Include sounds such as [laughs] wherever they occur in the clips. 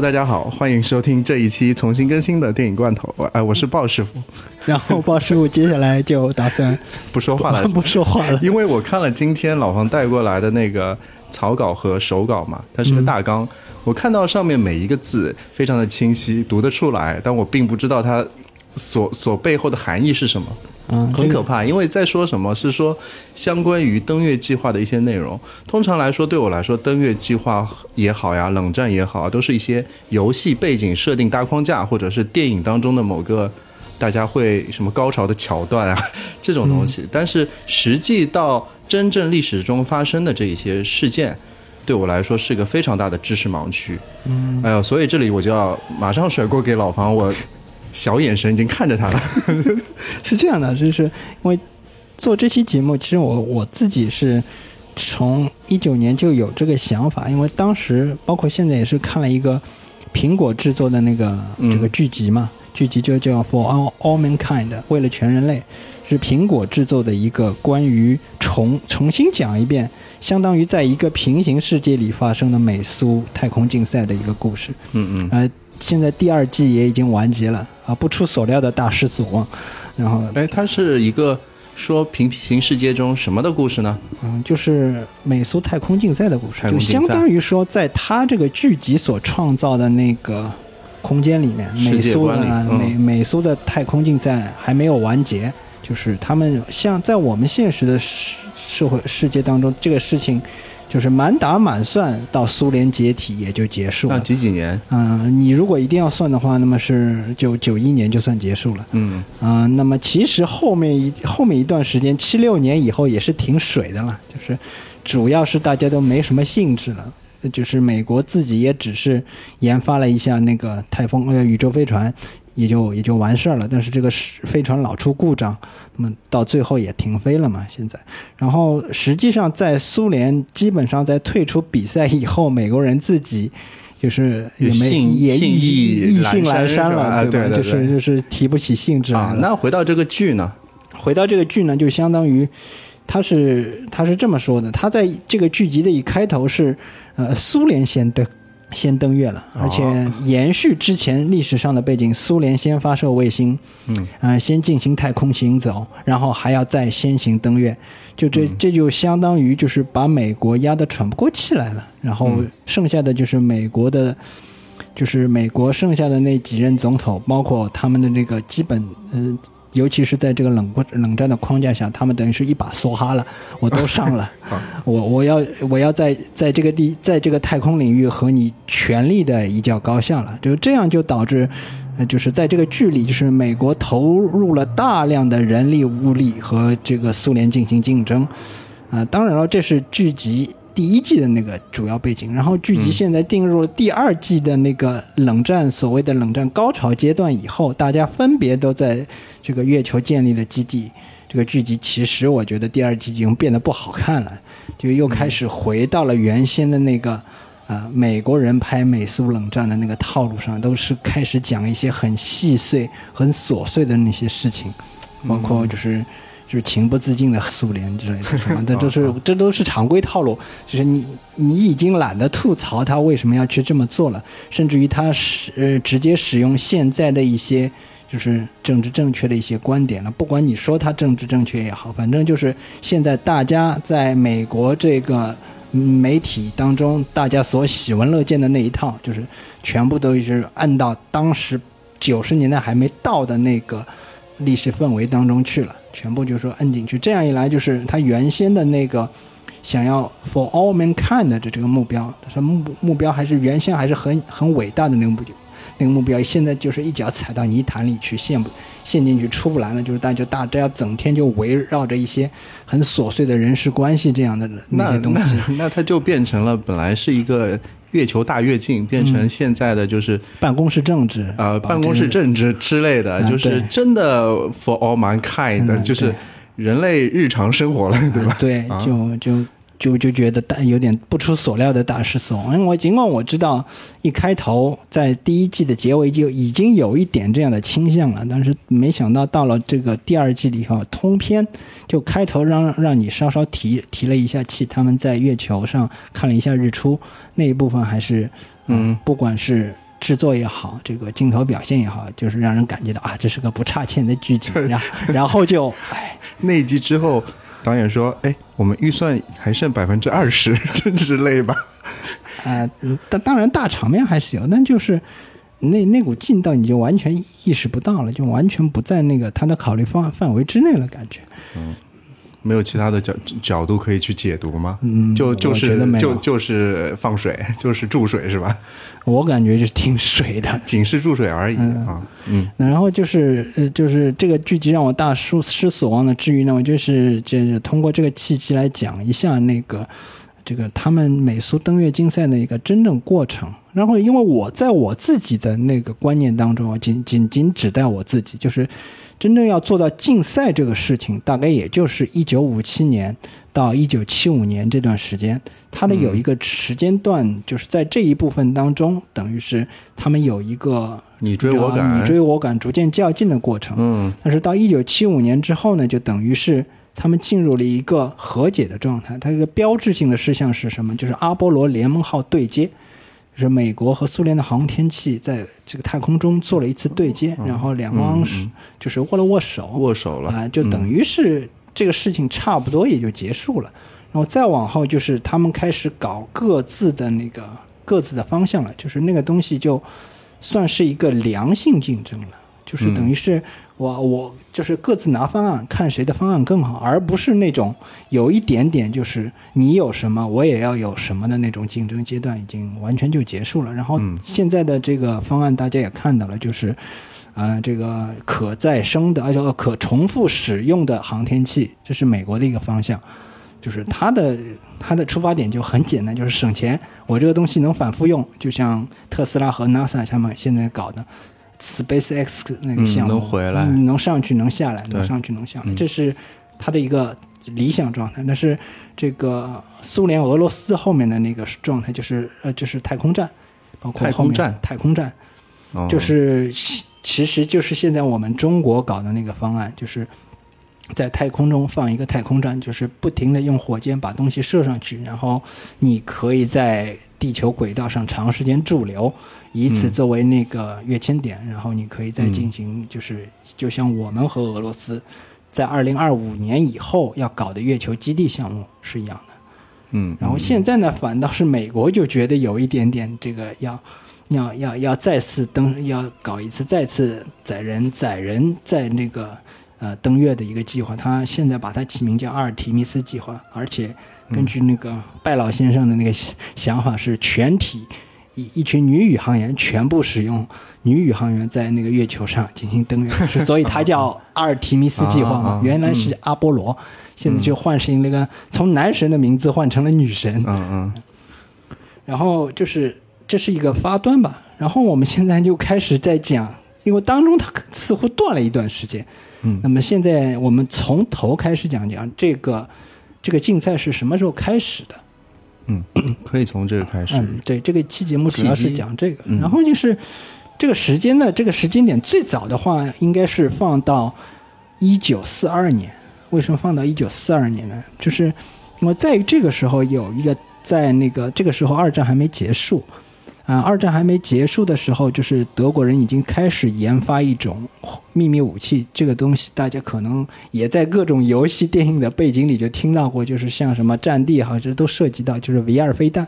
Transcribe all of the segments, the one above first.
Hello，大家好，欢迎收听这一期重新更新的电影罐头。哎，我是鲍师傅。然后鲍师傅接下来就打算 [laughs] 不说话了，[laughs] 不说话了，因为我看了今天老黄带过来的那个草稿和手稿嘛，它是个大纲，我看到上面每一个字非常的清晰，读得出来，但我并不知道它所所背后的含义是什么。嗯，很可怕，因为在说什么是说相关于登月计划的一些内容。通常来说，对我来说，登月计划也好呀，冷战也好，都是一些游戏背景设定大框架，或者是电影当中的某个大家会什么高潮的桥段啊这种东西。但是实际到真正历史中发生的这一些事件，对我来说是个非常大的知识盲区。嗯，哎呦，所以这里我就要马上甩锅给老房我。小眼神已经看着他了，[laughs] 是这样的，就是因为做这期节目，其实我我自己是从一九年就有这个想法，因为当时包括现在也是看了一个苹果制作的那个这个剧集嘛，剧集就叫 For All All Mankind，为了全人类，是苹果制作的一个关于重重新讲一遍，相当于在一个平行世界里发生的美苏太空竞赛的一个故事。嗯嗯，呃。现在第二季也已经完结了啊！不出所料的大失所望。然后，哎，它是一个说平行世界中什么的故事呢？嗯，就是美苏太空竞赛的故事，就相当于说，在他这个剧集所创造的那个空间里面，美苏的美美苏的太空竞赛还没有完结，就是他们像在我们现实的社社会世界当中，这个事情。就是满打满算到苏联解体也就结束了。几几年？嗯，你如果一定要算的话，那么是就九一年就算结束了。嗯，啊，那么其实后面一后面一段时间，七六年以后也是挺水的了，就是主要是大家都没什么兴致了，就是美国自己也只是研发了一下那个太风呃宇宙飞船。也就也就完事儿了，但是这个飞船老出故障，那么到最后也停飞了嘛。现在，然后实际上在苏联基本上在退出比赛以后，美国人自己就是也没也意意兴阑珊了，对吧？就是就是提不起兴致来了。那回到这个剧呢？回到这个剧呢，就相当于他是他是这么说的，他在这个剧集的一开头是呃苏联先的。先登月了，而且延续之前历史上的背景，苏联先发射卫星，嗯，呃，先进行太空行走，然后还要再先行登月，就这这就相当于就是把美国压得喘不过气来了，然后剩下的就是美国的，就是美国剩下的那几任总统，包括他们的这个基本，嗯。尤其是在这个冷冷战的框架下，他们等于是一把梭哈了，我都上了，[laughs] 我我要我要在在这个地在这个太空领域和你全力的一较高下了，就这样就导致，呃，就是在这个剧里，就是美国投入了大量的人力物力和这个苏联进行竞争，啊，当然了，这是剧集。第一季的那个主要背景，然后剧集现在进入了第二季的那个冷战所谓的冷战高潮阶段以后，大家分别都在这个月球建立了基地。这个剧集其实我觉得第二季已经变得不好看了，就又开始回到了原先的那个啊美国人拍美苏冷战的那个套路上，都是开始讲一些很细碎、很琐碎的那些事情，包括就是。就是情不自禁的苏联之类的，什么，[laughs] 这都是这都是常规套路。就是你你已经懒得吐槽他为什么要去这么做了，甚至于他使呃直接使用现在的一些就是政治正确的一些观点了。不管你说他政治正确也好，反正就是现在大家在美国这个媒体当中，大家所喜闻乐见的那一套，就是全部都是按到当时九十年代还没到的那个。历史氛围当中去了，全部就是说摁进去，这样一来就是他原先的那个想要 for all mankind 的这个目标，他目目标还是原先还是很很伟大的那个目标，那个目标现在就是一脚踩到泥潭里去，陷陷进去出不来了，就是大家大家整天就围绕着一些很琐碎的人事关系这样的那些东西，那它就变成了本来是一个。月球大跃进变成现在的就是办公室政治，呃，办公室政治之类的，就是真的 for all mankind，就是人类日常生活了，对吧？对，就就。就就觉得大有点不出所料的大失所望，因为尽管我知道一开头在第一季的结尾就已经有一点这样的倾向了，但是没想到到了这个第二季里头通篇就开头让让你稍稍提提了一下气，他们在月球上看了一下日出那一部分还是嗯，不管是制作也好，这个镜头表现也好，就是让人感觉到啊，这是个不差钱的剧情。[laughs] 然后然后就哎，那一集之后，导演说：“哎，我们预算还剩百分之二十真是累吧。”啊，当当然大场面还是有，但就是那那股劲道你就完全意识不到了，就完全不在那个他的考虑范范围之内了，感觉。嗯，没有其他的角角度可以去解读吗？嗯，就就是就就是放水，[laughs] 就是注水是吧？[laughs] 我感觉就是挺水的。[laughs] 仅是注水而已啊。嗯然后就是呃，就是这个剧集让我大失失所望的之余呢，我就是就是通过这个契机来讲一下那个这个他们美苏登月竞赛的一个真正过程。然后，因为我在我自己的那个观念当中啊，仅仅仅只在我自己，就是真正要做到竞赛这个事情，大概也就是一九五七年到一九七五年这段时间，它的有一个时间段，就是在这一部分当中，等于是他们有一个你追我赶，你追我赶，逐渐较劲的过程。嗯但是到一九七五年之后呢，就等于是他们进入了一个和解的状态。它一个标志性的事项是什么？就是阿波罗联盟号对接，就是美国和苏联的航天器在这个太空中做了一次对接，然后两方是就是握了握手，握手了啊、就等于是这个事情差不多也就结束了。然后再往后就是他们开始搞各自的那个各自的方向了，就是那个东西就算是一个良性竞争了，就是等于是我我就是各自拿方案，看谁的方案更好，而不是那种有一点点就是你有什么我也要有什么的那种竞争阶段，已经完全就结束了。然后现在的这个方案大家也看到了，就是。呃，这个可再生的，而且可重复使用的航天器，这是美国的一个方向。就是它的它的出发点就很简单，就是省钱。我这个东西能反复用，就像特斯拉和 NASA 他们现在搞的 SpaceX 那个项目，嗯能回来。嗯能上去能下来，能上去能下来，这是它的一个理想状态。但是这个苏联、俄罗斯后面的那个状态，就是呃，就是太空站，包括太空站太空站，哦。就是其其实就是现在我们中国搞的那个方案，就是在太空中放一个太空站，就是不停的用火箭把东西射上去，然后你可以在地球轨道上长时间驻留，以此作为那个跃迁点，然后你可以再进行，就是就像我们和俄罗斯在二零二五年以后要搞的月球基地项目是一样的。嗯，然后现在呢，反倒是美国就觉得有一点点这个要，要要要再次登，要搞一次再次载人载人在那个呃登月的一个计划。他现在把它起名叫阿尔提密斯计划，而且根据那个拜老先生的那个想想法是全体一一群女宇航员全部使用女宇航员在那个月球上进行登月，[laughs] 所以它叫阿尔提密斯计划嘛 [laughs] 原来是阿波罗。现在就换成那个从男神的名字换成了女神，嗯嗯 [laughs] 然后就是这是一个发端吧。然后我们现在就开始在讲，因为当中它似乎断了一段时间。嗯那么现在我们从头开始讲讲这个这个竞赛是什么时候开始的？嗯，可以从这个开始。嗯，对，这个期节目主要是讲这个。嗯然后就是这个时间呢，这个时间点最早的话应该是放到一九四二年。为什么放到一九四二年呢？就是因为在这个时候有一个在那个这个时候二战还没结束。啊，二战还没结束的时候，就是德国人已经开始研发一种秘密武器。这个东西大家可能也在各种游戏、电影的背景里就听到过，就是像什么《战地》好像都涉及到，就是 V 二飞弹。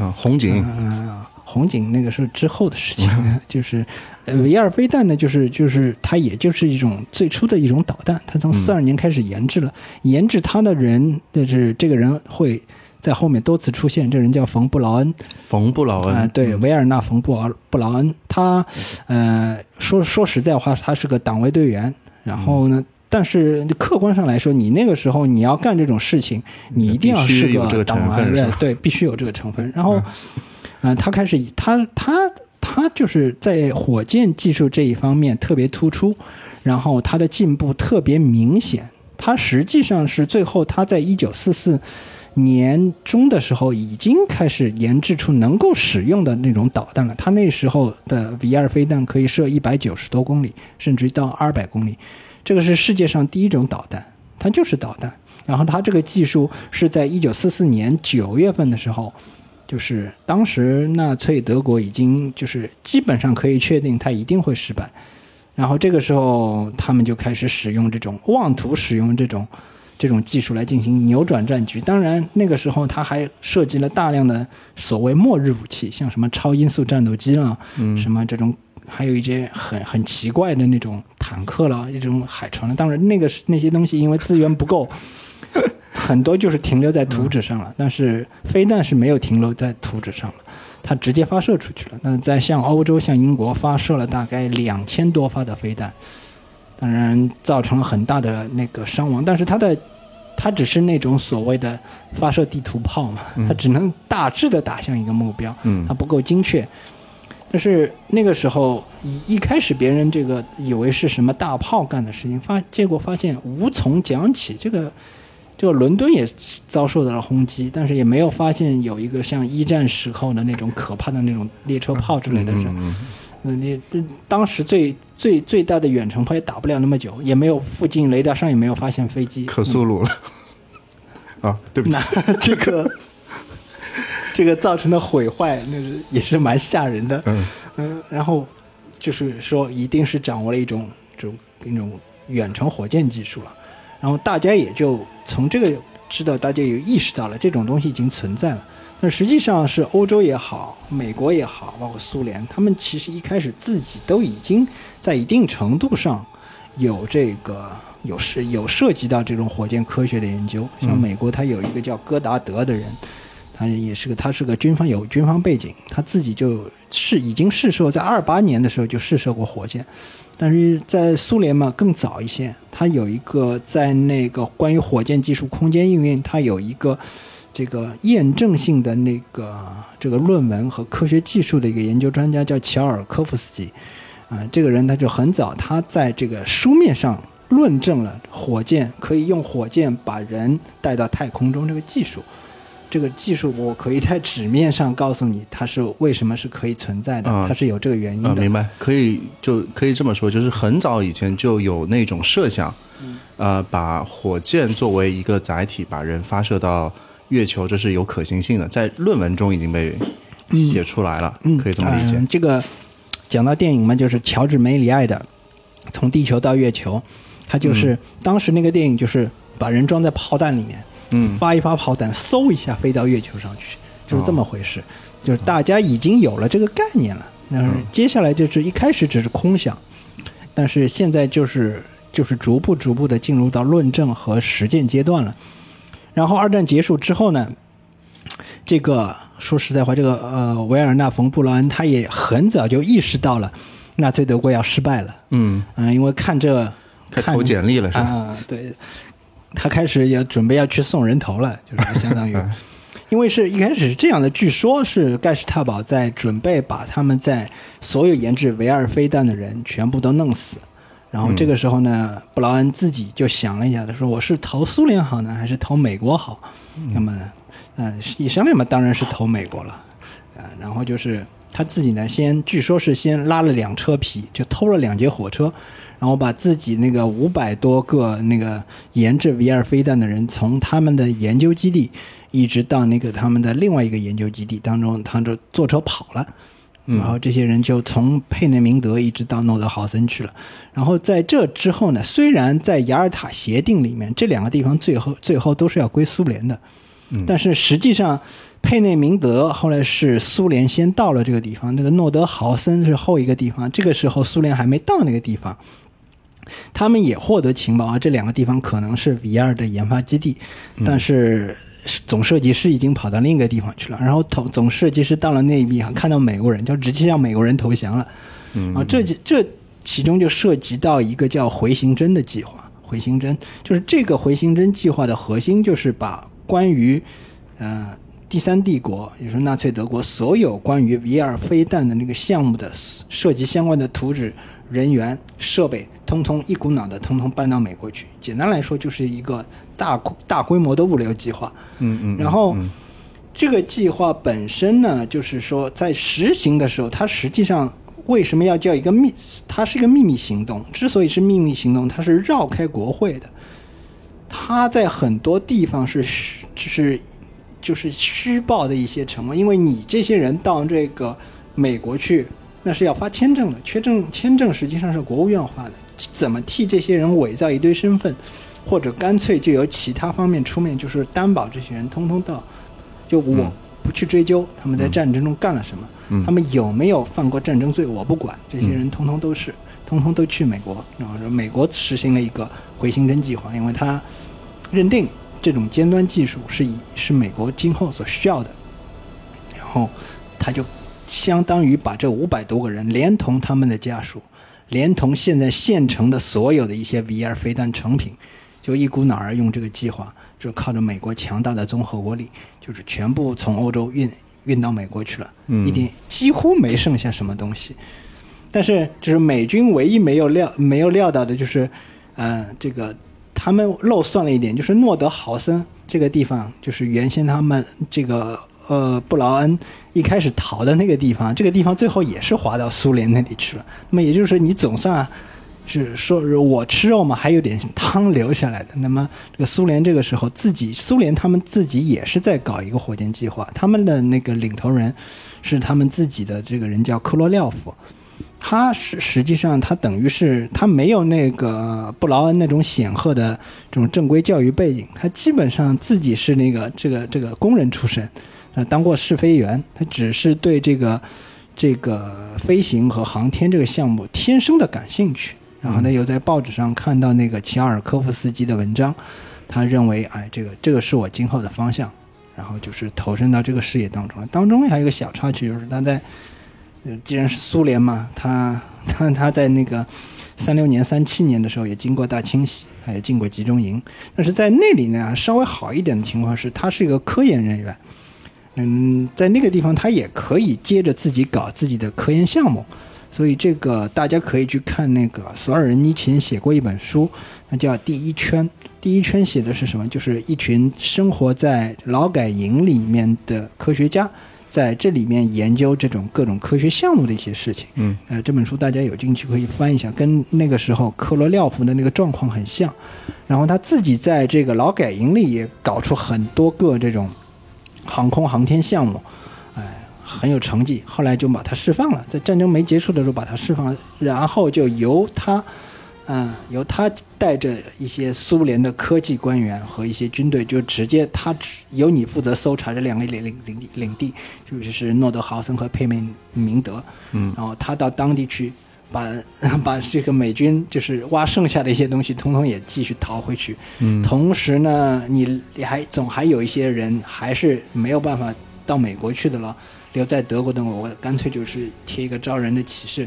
啊，红警，嗯，红警那个是之后的事情，[laughs] 就是呃 V 二飞弹呢，就是就是它也就是一种最初的一种导弹，它从四二年开始研制了，研制它的人就是这个人会在后面多次出现，这人叫冯布劳恩冯布劳啊、恩，对，维尔纳冯布劳布劳恩，他呃说说实在话，他是个党卫队员，然后呢。但是客观上来说，你那个时候你要干这种事情，你一定要是有这个党成分员是吧对，必须有这个成分。然后，嗯、他开始以他他他就是在火箭技术这一方面特别突出，然后他的进步特别明显。他实际上是最后他在一九四四年中的时候已经开始研制出能够使用的那种导弹了。他那时候的 V 二飞弹可以射一百九十多公里，甚至到二百公里，这个是世界上第一种导弹，它就是导弹。然后它这个技术是在一九四四年九月份的时候，就是当时纳粹德国已经就是基本上可以确定它一定会失败，然后这个时候他们就开始使用这种妄图使用这种这种技术来进行扭转战局。当然那个时候他还涉及了大量的所谓末日武器，像什么超音速战斗机啦，什么这种。还有一些很很奇怪的那种坦克啦，一种海船了。当然，那个是那些东西，因为资源不够，很多就是停留在图纸上了。但是飞弹是没有停留在图纸上的，它直接发射出去了。那在向欧洲、向英国发射了大概两千多发的飞弹，当然造成了很大的那个伤亡。但是它的它只是那种所谓的发射地图炮嘛，它只能大致的打向一个目标，它不够精确。但是那个时候一一开始别人这个以为是什么大炮干的事情，发结果发现无从讲起。这个这个伦敦也遭受到了轰击，但是也没有发现有一个像一战时候的那种可怕的那种列车炮之类的事。嗯，你当时最最最大的远程炮也打不了那么久，也没有附近雷达上也没有发现飞机。可速鲁了 [laughs] 啊，对不起，这个。这个造成的毁坏，那是也是蛮吓人的。嗯嗯，然后就是说，一定是掌握了一种这种那种远程火箭技术了。然后大家也就从这个知道，大家也意识到了这种东西已经存在了。但实际上是欧洲也好，美国也好，包括苏联，他们其实一开始自己都已经在一定程度上有这个有涉有涉及到这种火箭科学的研究。像美国，他有一个叫戈达德的人。他也是个，他是个军方有军方背景，他自己就是已经试射，在二八年的时候就试射过火箭，但是在苏联嘛更早一些，他有一个在那个关于火箭技术空间应用，他有一个这个验证性的那个这个论文和科学技术的一个研究专家叫乔尔科夫斯基，啊，这个人他就很早，他在这个书面上论证了火箭可以用火箭把人带到太空中这个技术。这个技术我可以在纸面上告诉你，它是为什么是可以存在的，它是有这个原因的。明白？可以就可以这么说，就是很早以前就有那种设想，呃，把火箭作为一个载体，把人发射到月球，这是有可行性的，在论文中已经被写出来了，可以这么理解。这个讲到电影嘛，就是乔治梅里爱的《从地球到月球》，他就是当时那个电影，就是把人装在炮弹里面。嗯，发一发炮弹，嗖一下飞到月球上去，就是这么回事。就是大家已经有了这个概念了，那接下来就是一开始只是空想，但是现在就是就是逐步逐步的进入到论证和实践阶段了。然后二战结束之后呢，这个说实在话，这个呃维尔纳冯布劳恩他也很早就意识到了纳粹德国要失败了。嗯嗯，因为看这看投简历了是吧？啊，对。他开始要准备要去送人头了，就是相当于，[laughs] 因为是一开始是这样的，据说是盖世太保在准备把他们在所有研制维尔飞弹的人全部都弄死，然后这个时候呢，布劳恩自己就想了一下，他说我是投苏联好呢，还是投美国好？那么，嗯，一商量嘛，当然是投美国了，啊，然后就是他自己呢，先据说是先拉了两车皮，就偷了两节火车。然后把自己那个五百多个那个研制 V 二飞弹的人，从他们的研究基地一直到那个他们的另外一个研究基地当中，他就坐车跑了。然后这些人就从佩内明德一直到诺德豪森去了。然后在这之后呢，虽然在雅尔塔协定里面这两个地方最后最后都是要归苏联的，但是实际上佩内明德后来是苏联先到了这个地方，那个诺德豪森是后一个地方。这个时候苏联还没到那个地方。他们也获得情报啊，这两个地方可能是 V 二的研发基地，但是总设计师已经跑到另一个地方去了。然后总总设计师到了那一地方，看到美国人，就直接向美国人投降了。啊，这这其中就涉及到一个叫回形针的计划。回形针就是这个回形针计划的核心，就是把关于呃第三帝国，也就是纳粹德国所有关于 V 二飞弹的那个项目的涉及相关的图纸。人员、设备，通通一股脑的，通通搬到美国去。简单来说，就是一个大大规模的物流计划。嗯嗯。然后，这个计划本身呢，就是说在实行的时候，它实际上为什么要叫一个秘？它是一个秘密行动。之所以是秘密行动，它是绕开国会的。它在很多地方是就是就是虚报的一些承诺，因为你这些人到这个美国去，那是要发签证的，签证签证实际上是国务院发的，怎么替这些人伪造一堆身份，或者干脆就由其他方面出面，就是担保这些人通通到，就我不去追究他们在战争中干了什么，他们有没有犯过战争罪，我不管，这些人通通都是，通通都去美国，然后美国实行了一个回形针计划，因为他认定。这种尖端技术是以是美国今后所需要的，然后他就相当于把这五百多个人，连同他们的家属，连同现在现成的所有的一些 VR 飞弹成品，就一股脑儿用这个计划，就是靠着美国强大的综合国力，就是全部从欧洲运运到美国去了，一点几乎没剩下什么东西。但是，就是美军唯一没有料没有料到的就是，呃，这个。他们漏算了一点，就是诺德豪森这个地方，就是原先他们这个呃布劳恩一开始逃的那个地方，这个地方最后也是划到苏联那里去了。那么也就是说，你总算是说我吃肉嘛，还有点汤留下来的。那么这个苏联这个时候自己，苏联他们自己也是在搞一个火箭计划，他们的那个领头人是他们自己的这个人叫科罗廖夫。他是实际上，他等于是他没有那个布劳恩那种显赫的这种正规教育背景，他基本上自己是那个这个这个工人出身，呃，当过试飞员，他只是对这个这个飞行和航天这个项目天生的感兴趣。然后呢，又在报纸上看到那个齐奥尔科夫斯基的文章，他认为，哎，这个这个是我今后的方向，然后就是投身到这个事业当中了。当中还有一个小插曲，就是他在。既然是苏联嘛，他 [laughs] 他他在那个三六年、三七年的时候也经过大清洗，还有进过集中营。但是在那里呢，稍微好一点的情况是，他是一个科研人员。嗯，在那个地方，他也可以接着自己搞自己的科研项目。所以这个大家可以去看那个索尔仁尼琴写过一本书，那叫《第一圈》。第一圈写的是什么？就是一群生活在劳改营里面的科学家。在这里面研究这种各种科学项目的一些事情，嗯，呃，这本书大家有兴趣可以翻一下，跟那个时候科罗廖夫的那个状况很像。然后他自己在这个劳改营里也搞出很多个这种航空航天项目，哎，很有成绩。后来就把他释放了，在战争没结束的时候把他释放了，然后就由他。嗯，由他带着一些苏联的科技官员和一些军队，就直接他由你负责搜查这两个领领领地领地，就是诺德豪森和佩梅明德。嗯，然后他到当地去，把 [laughs] 把这个美军就是挖剩下的一些东西，统统也继续逃回去。嗯，同时呢，你你还总还有一些人还是没有办法到美国去的了，留在德国的我，我干脆就是贴一个招人的启事。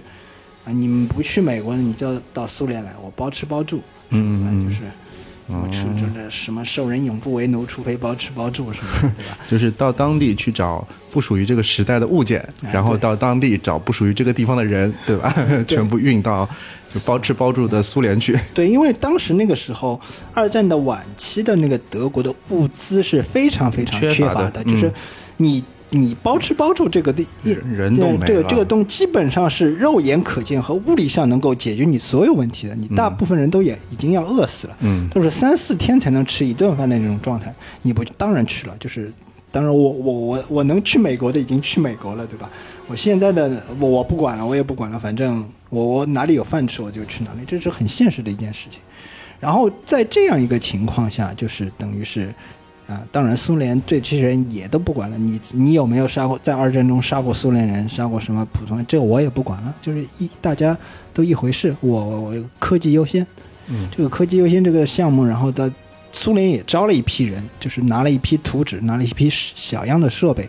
啊，你们不去美国，你就到苏联来，我包吃包住。嗯嗯就是，我吃就是什么受人永不为奴，除非包吃包住，是吧？[laughs] 就是到当地去找不属于这个时代的物件，然后到当地找不属于这个地方的人，对吧？[laughs] 全部运到就包吃包住的苏联去。[laughs] 对，因为当时那个时候，二战的晚期的那个德国的物资是非常非常缺乏的，就是你。你包吃包住这个地，人都这个这个洞基本上是肉眼可见和物理上能够解决你所有问题的。你大部分人都也已经要饿死了，嗯，都是三四天才能吃一顿饭的那种状态。你不当然去了，就是当然我我我我能去美国的已经去美国了，对吧？我现在的我我不管了，我也不管了，反正我我哪里有饭吃我就去哪里，这是很现实的一件事情。然后在这样一个情况下，就是等于是。啊，当然，苏联对这些人也都不管了。你你有没有杀过，在二战中杀过苏联人，杀过什么普通人？这个我也不管了，就是一大家都一回事。我我科技优先，嗯，这个科技优先这个项目，然后在苏联也招了一批人，就是拿了一批图纸，拿了一批小样的设备，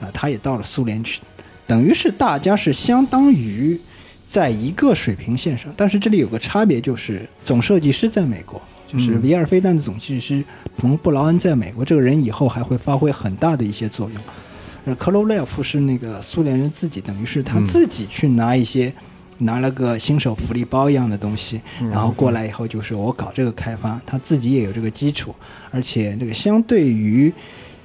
啊，他也到了苏联去，等于是大家是相当于在一个水平线上。但是这里有个差别，就是总设计师在美国。就是维尔飞弹的总计师冯布劳恩在美国，这个人以后还会发挥很大的一些作用。呃，克罗廖夫是那个苏联人自己，等于是他自己去拿一些，拿了个新手福利包一样的东西，然后过来以后就是我搞这个开发，他自己也有这个基础，而且这个相对于，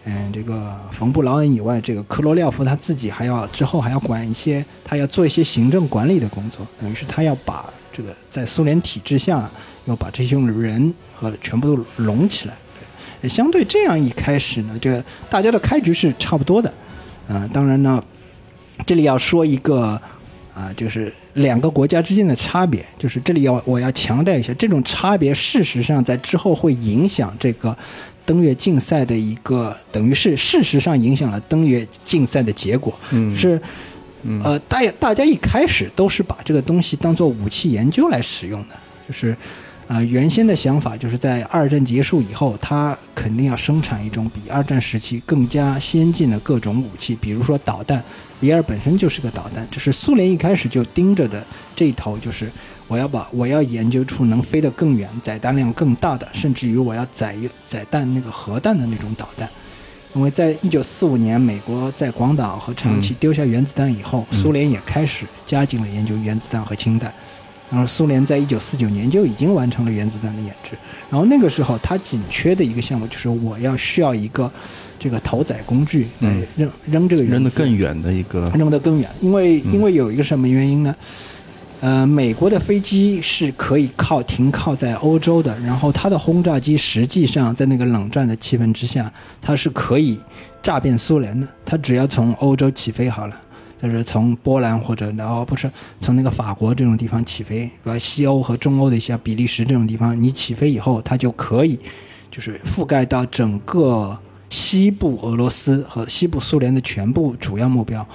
嗯，这个冯布劳恩以外，这个科罗廖夫他自己还要之后还要管一些，他要做一些行政管理的工作，等于是他要把这个在苏联体制下。要把这些人和全部都拢起来，相对这样一开始呢，这个大家的开局是差不多的，啊、当然呢，这里要说一个啊、就是两个国家之间的差别，就是这里要我要强调一下，这种差别事实上在之后会影响这个登月竞赛的一个，等于是事实上影响了登月竞赛的结果，嗯是。呃，大大家一开始都是把这个东西当做武器研究来使用的，就是，呃，原先的想法就是在二战结束以后，它肯定要生产一种比二战时期更加先进的各种武器，比如说导弹。比尔本身就是个导弹，就是苏联一开始就盯着的这一头，就是我要把我要研究出能飞得更远、载弹量更大的，甚至于我要载一载弹那个核弹的那种导弹。因为在一九四五年，美国在广岛和长崎丢下原子弹以后，苏联也开始加紧了研究原子弹和氢弹。然后苏联在一九四九年就已经完成了原子弹的研制。然后那个时候，它紧缺的一个项目就是我要需要一个这个投载工具来扔、扔这个原子扔得更远的一个，扔得更远，因为因为有一个什么原因呢？呃，美国的飞机是可以靠停靠在欧洲的，然后它的轰炸机实际上在那个冷战的气氛之下，它是可以炸遍苏联的。它只要从欧洲起飞好了，就是从波兰或者然后不是从那个法国这种地方起飞，西欧和中欧的一些比利时这种地方，你起飞以后，它就可以就是覆盖到整个西部俄罗斯和西部苏联的全部主要目标，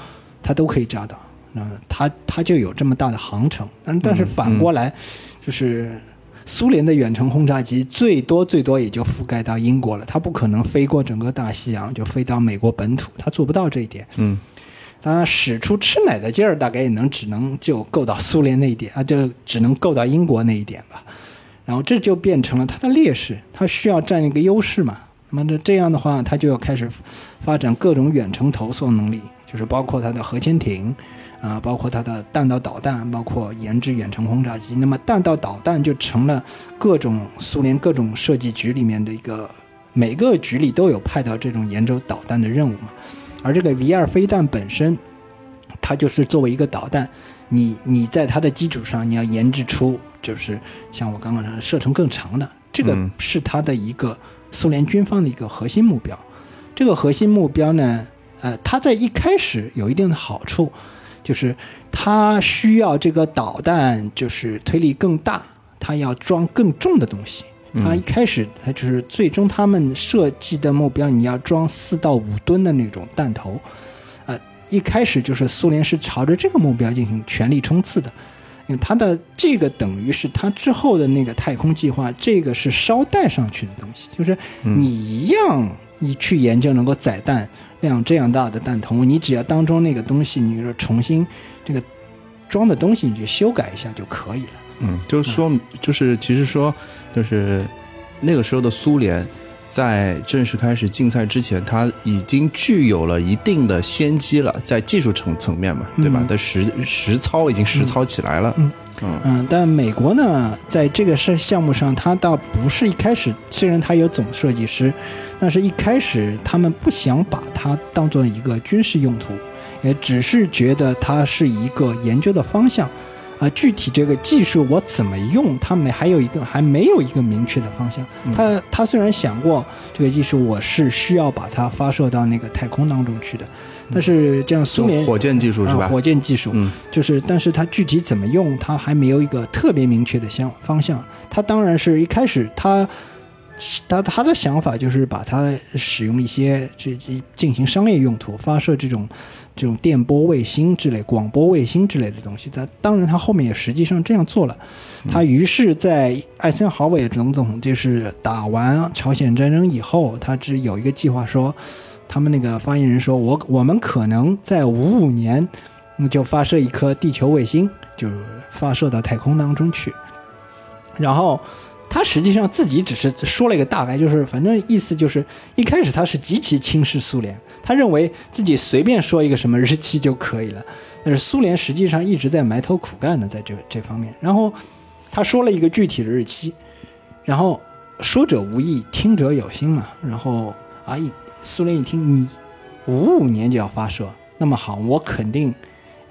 它都可以炸到。那它它就有这么大的航程，但但是反过来，就是苏联的远程轰炸机最多最多也就覆盖到英国了，它不可能飞过整个大西洋就飞到美国本土，它做不到这一点。嗯当然，使出吃奶的劲儿，大概也能只能就够到苏联那一点啊，就只能够到英国那一点吧。然后这就变成了它的劣势，它需要占一个优势嘛。那么这这样的话，它就要开始发展各种远程投送能力，就是包括它的核潜艇，啊、包括它的弹道导弹，包括研制远程轰炸机。那么弹道导弹就成了各种苏联各种设计局里面的一个，每个局里都有派到这种研究导弹的任务嘛。而这个 V 二飞弹本身，它就是作为一个导弹，你你在它的基础上，你要研制出就是像我刚刚说的射程更长的，这个嗯是它的一个苏联军方的一个核心目标。这个核心目标呢，呃，它在一开始有一定的好处，就是它需要这个导弹就是推力更大，它要装更重的东西。它一开始它就是最终他们设计的目标，你要装四到五吨的那种弹头，呃，一开始就是苏联是朝着这个目标进行全力冲刺的。因为它的这个等于是它之后的那个太空计划，这个是捎带上去的东西，就是你一样你去研究能够载弹量这样大的弹头，你只要当中那个东西，你说重新这个装的东西，你就修改一下就可以了。嗯，就是说，就是其实说，就是那个时候的苏联，在正式开始竞赛之前，它已经具有了一定的先机了，在技术层层面嘛，对吧？嗯在实实操已经实操起来了。嗯嗯嗯，但美国呢，在这个事项目上，它倒不是一开始，虽然它有总设计师，但是一开始他们不想把它当做一个军事用途，也只是觉得它是一个研究的方向。啊，具体这个技术我怎么用，他们还有一个还没有一个明确的方向。他他虽然想过这个技术，我是需要把它发射到那个太空当中去的，但是这样苏联火箭技术是吧啊？火箭技术，嗯就是，但是它具体怎么用，它还没有一个特别明确的向方向。他当然是一开始它。他他的想法就是把它使用一些这这进行商业用途，发射这种这种电波卫星之类、广播卫星之类的东西。他当然他后面也实际上这样做了。他于是，在艾森豪威尔总统就是打完朝鲜战争以后，他只有一个计划说，他们那个发言人说，我我们可能在五五年就发射一颗地球卫星，就发射到太空当中去。然后他实际上自己只是说了一个大概，就是反正意思就是一开始他是极其轻视苏联，他认为自己随便说一个什么日期就可以了。但是苏联实际上一直在埋头苦干的，在这这方面。然后他说了一个具体的日期，然后说者无意，听者有心嘛。然后啊，一苏联一听你五五年就要发射，那么好，我肯定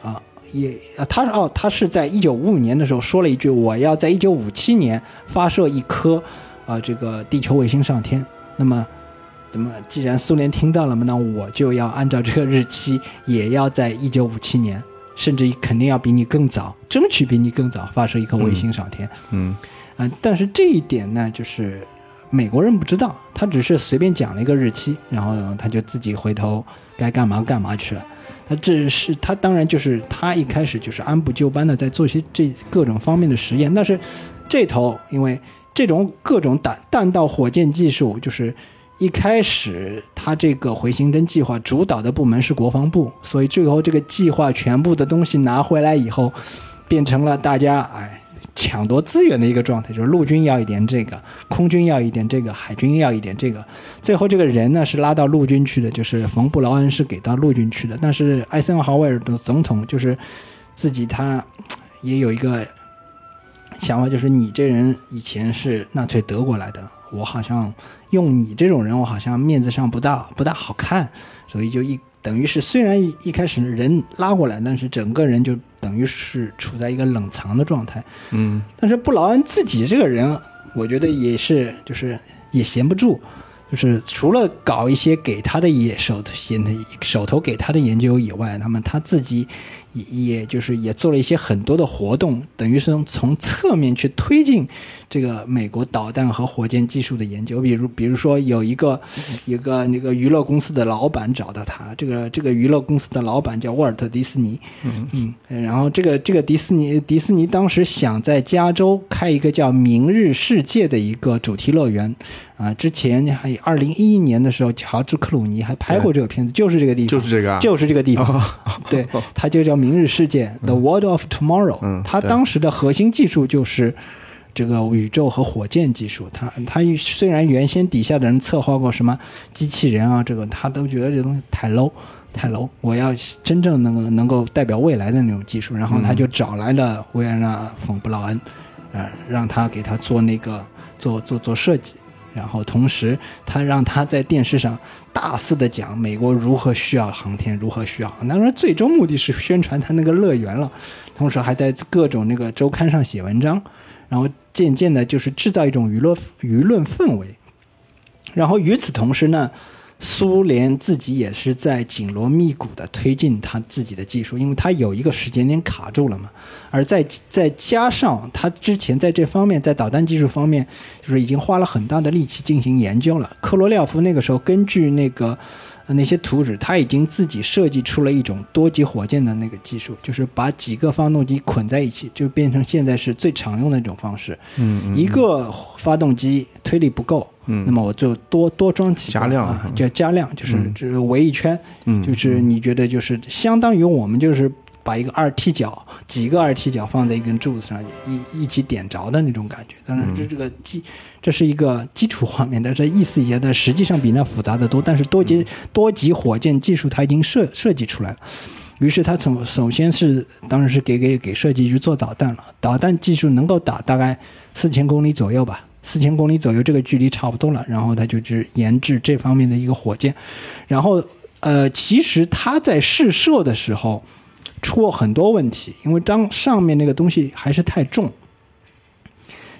啊。也啊，他哦，他是在一九五五年的时候说了一句，我要在一九五七年发射一颗，啊、这个地球卫星上天。那么，那么既然苏联听到了嘛，那我就要按照这个日期，也要在一九五七年，甚至肯定要比你更早，争取比你更早发射一颗卫星上天。嗯啊、但是这一点呢，就是美国人不知道，他只是随便讲了一个日期，然后他就自己回头该干嘛干嘛去了。这是他当然就是他一开始就是按部就班的在做些这各种方面的实验，但是这头因为这种各种弹弹道火箭技术，就是一开始他这个回形针计划主导的部门是国防部，所以最后这个计划全部的东西拿回来以后，变成了大家哎抢夺资源的一个状态，就是陆军要一点这个，空军要一点这个，海军要一点这个。最后这个人呢是拉到陆军去的，就是冯布劳恩是给到陆军去的，但是艾森豪威尔的总统就是自己他也有一个想法，就是你这人以前是纳粹德国来的，我好像用你这种人，我好像面子上不大不大好看，所以就一等于是虽然一开始人拉过来，但是整个人就等于是处在一个冷藏的状态。嗯但是布劳恩自己这个人，我觉得也是，就是也闲不住，就是除了搞一些给他的野手先手头给他的研究以外，那么他自己也也就是也做了一些很多的活动，等于是从侧面去推进这个美国导弹和火箭技术的研究。比如，比如说有一个一个那个娱乐公司的老板找到他，这个这个娱乐公司的老板叫沃尔特迪斯尼，嗯嗯，然后这个这个迪斯尼迪斯尼当时想在加州开一个叫“明日世界”的一个主题乐园，啊、之前还二零一一年的时候，乔治克鲁尼还拍过这个片子，就是这个地方，就是这个啊就是这个地方，[laughs] 对，它就叫“明日世界 ”（The World of Tomorrow）。嗯它当时的核心技术就是。这个宇宙和火箭技术，他他虽然原先底下的人策划过什么机器人啊，这个他都觉得这东西太 low，太 low，我要真正能够能够代表未来的那种技术，然后他就找来了维尔纳·冯·布劳恩，呃，让他给他做那个做做做设计，然后同时他让他在电视上大肆的讲美国如何需要航天，如何需要，当然最终目的是宣传他那个乐园了，同时还在各种那个周刊上写文章，然后渐渐的就是制造一种娱乐舆论氛围。然后与此同时呢，苏联自己也是在紧锣密鼓的推进他自己的技术，因为他有一个时间点卡住了嘛。而再再加上他之前在这方面，在导弹技术方面，就是已经花了很大的力气进行研究了。科罗廖夫那个时候根据那个。呃那些图纸，他已经自己设计出了一种多级火箭的那个技术，就是把几个发动机捆在一起，就变成现在是最常用的一种方式。嗯嗯一个发动机推力不够，嗯那么我就多多装几个加量叫加量，就是嗯就是围一圈，嗯就是你觉得就是相当于我们就是把一个二踢脚几个二踢脚放在一根柱子上一一起点着的那种感觉。当然，这这个基这是一个基础画面，但是意思一下，但实际上比那复杂的多。但是多级多级火箭技术它已经设设计出来了。于是他从首先是当然是给给给设计局做导弹了，导弹技术能够打大概四千公里左右吧，四千公里左右这个距离差不多了，然后他就去研制这方面的一个火箭，然后呃，其实他在试射的时候出过很多问题，因为当上面那个东西还是太重。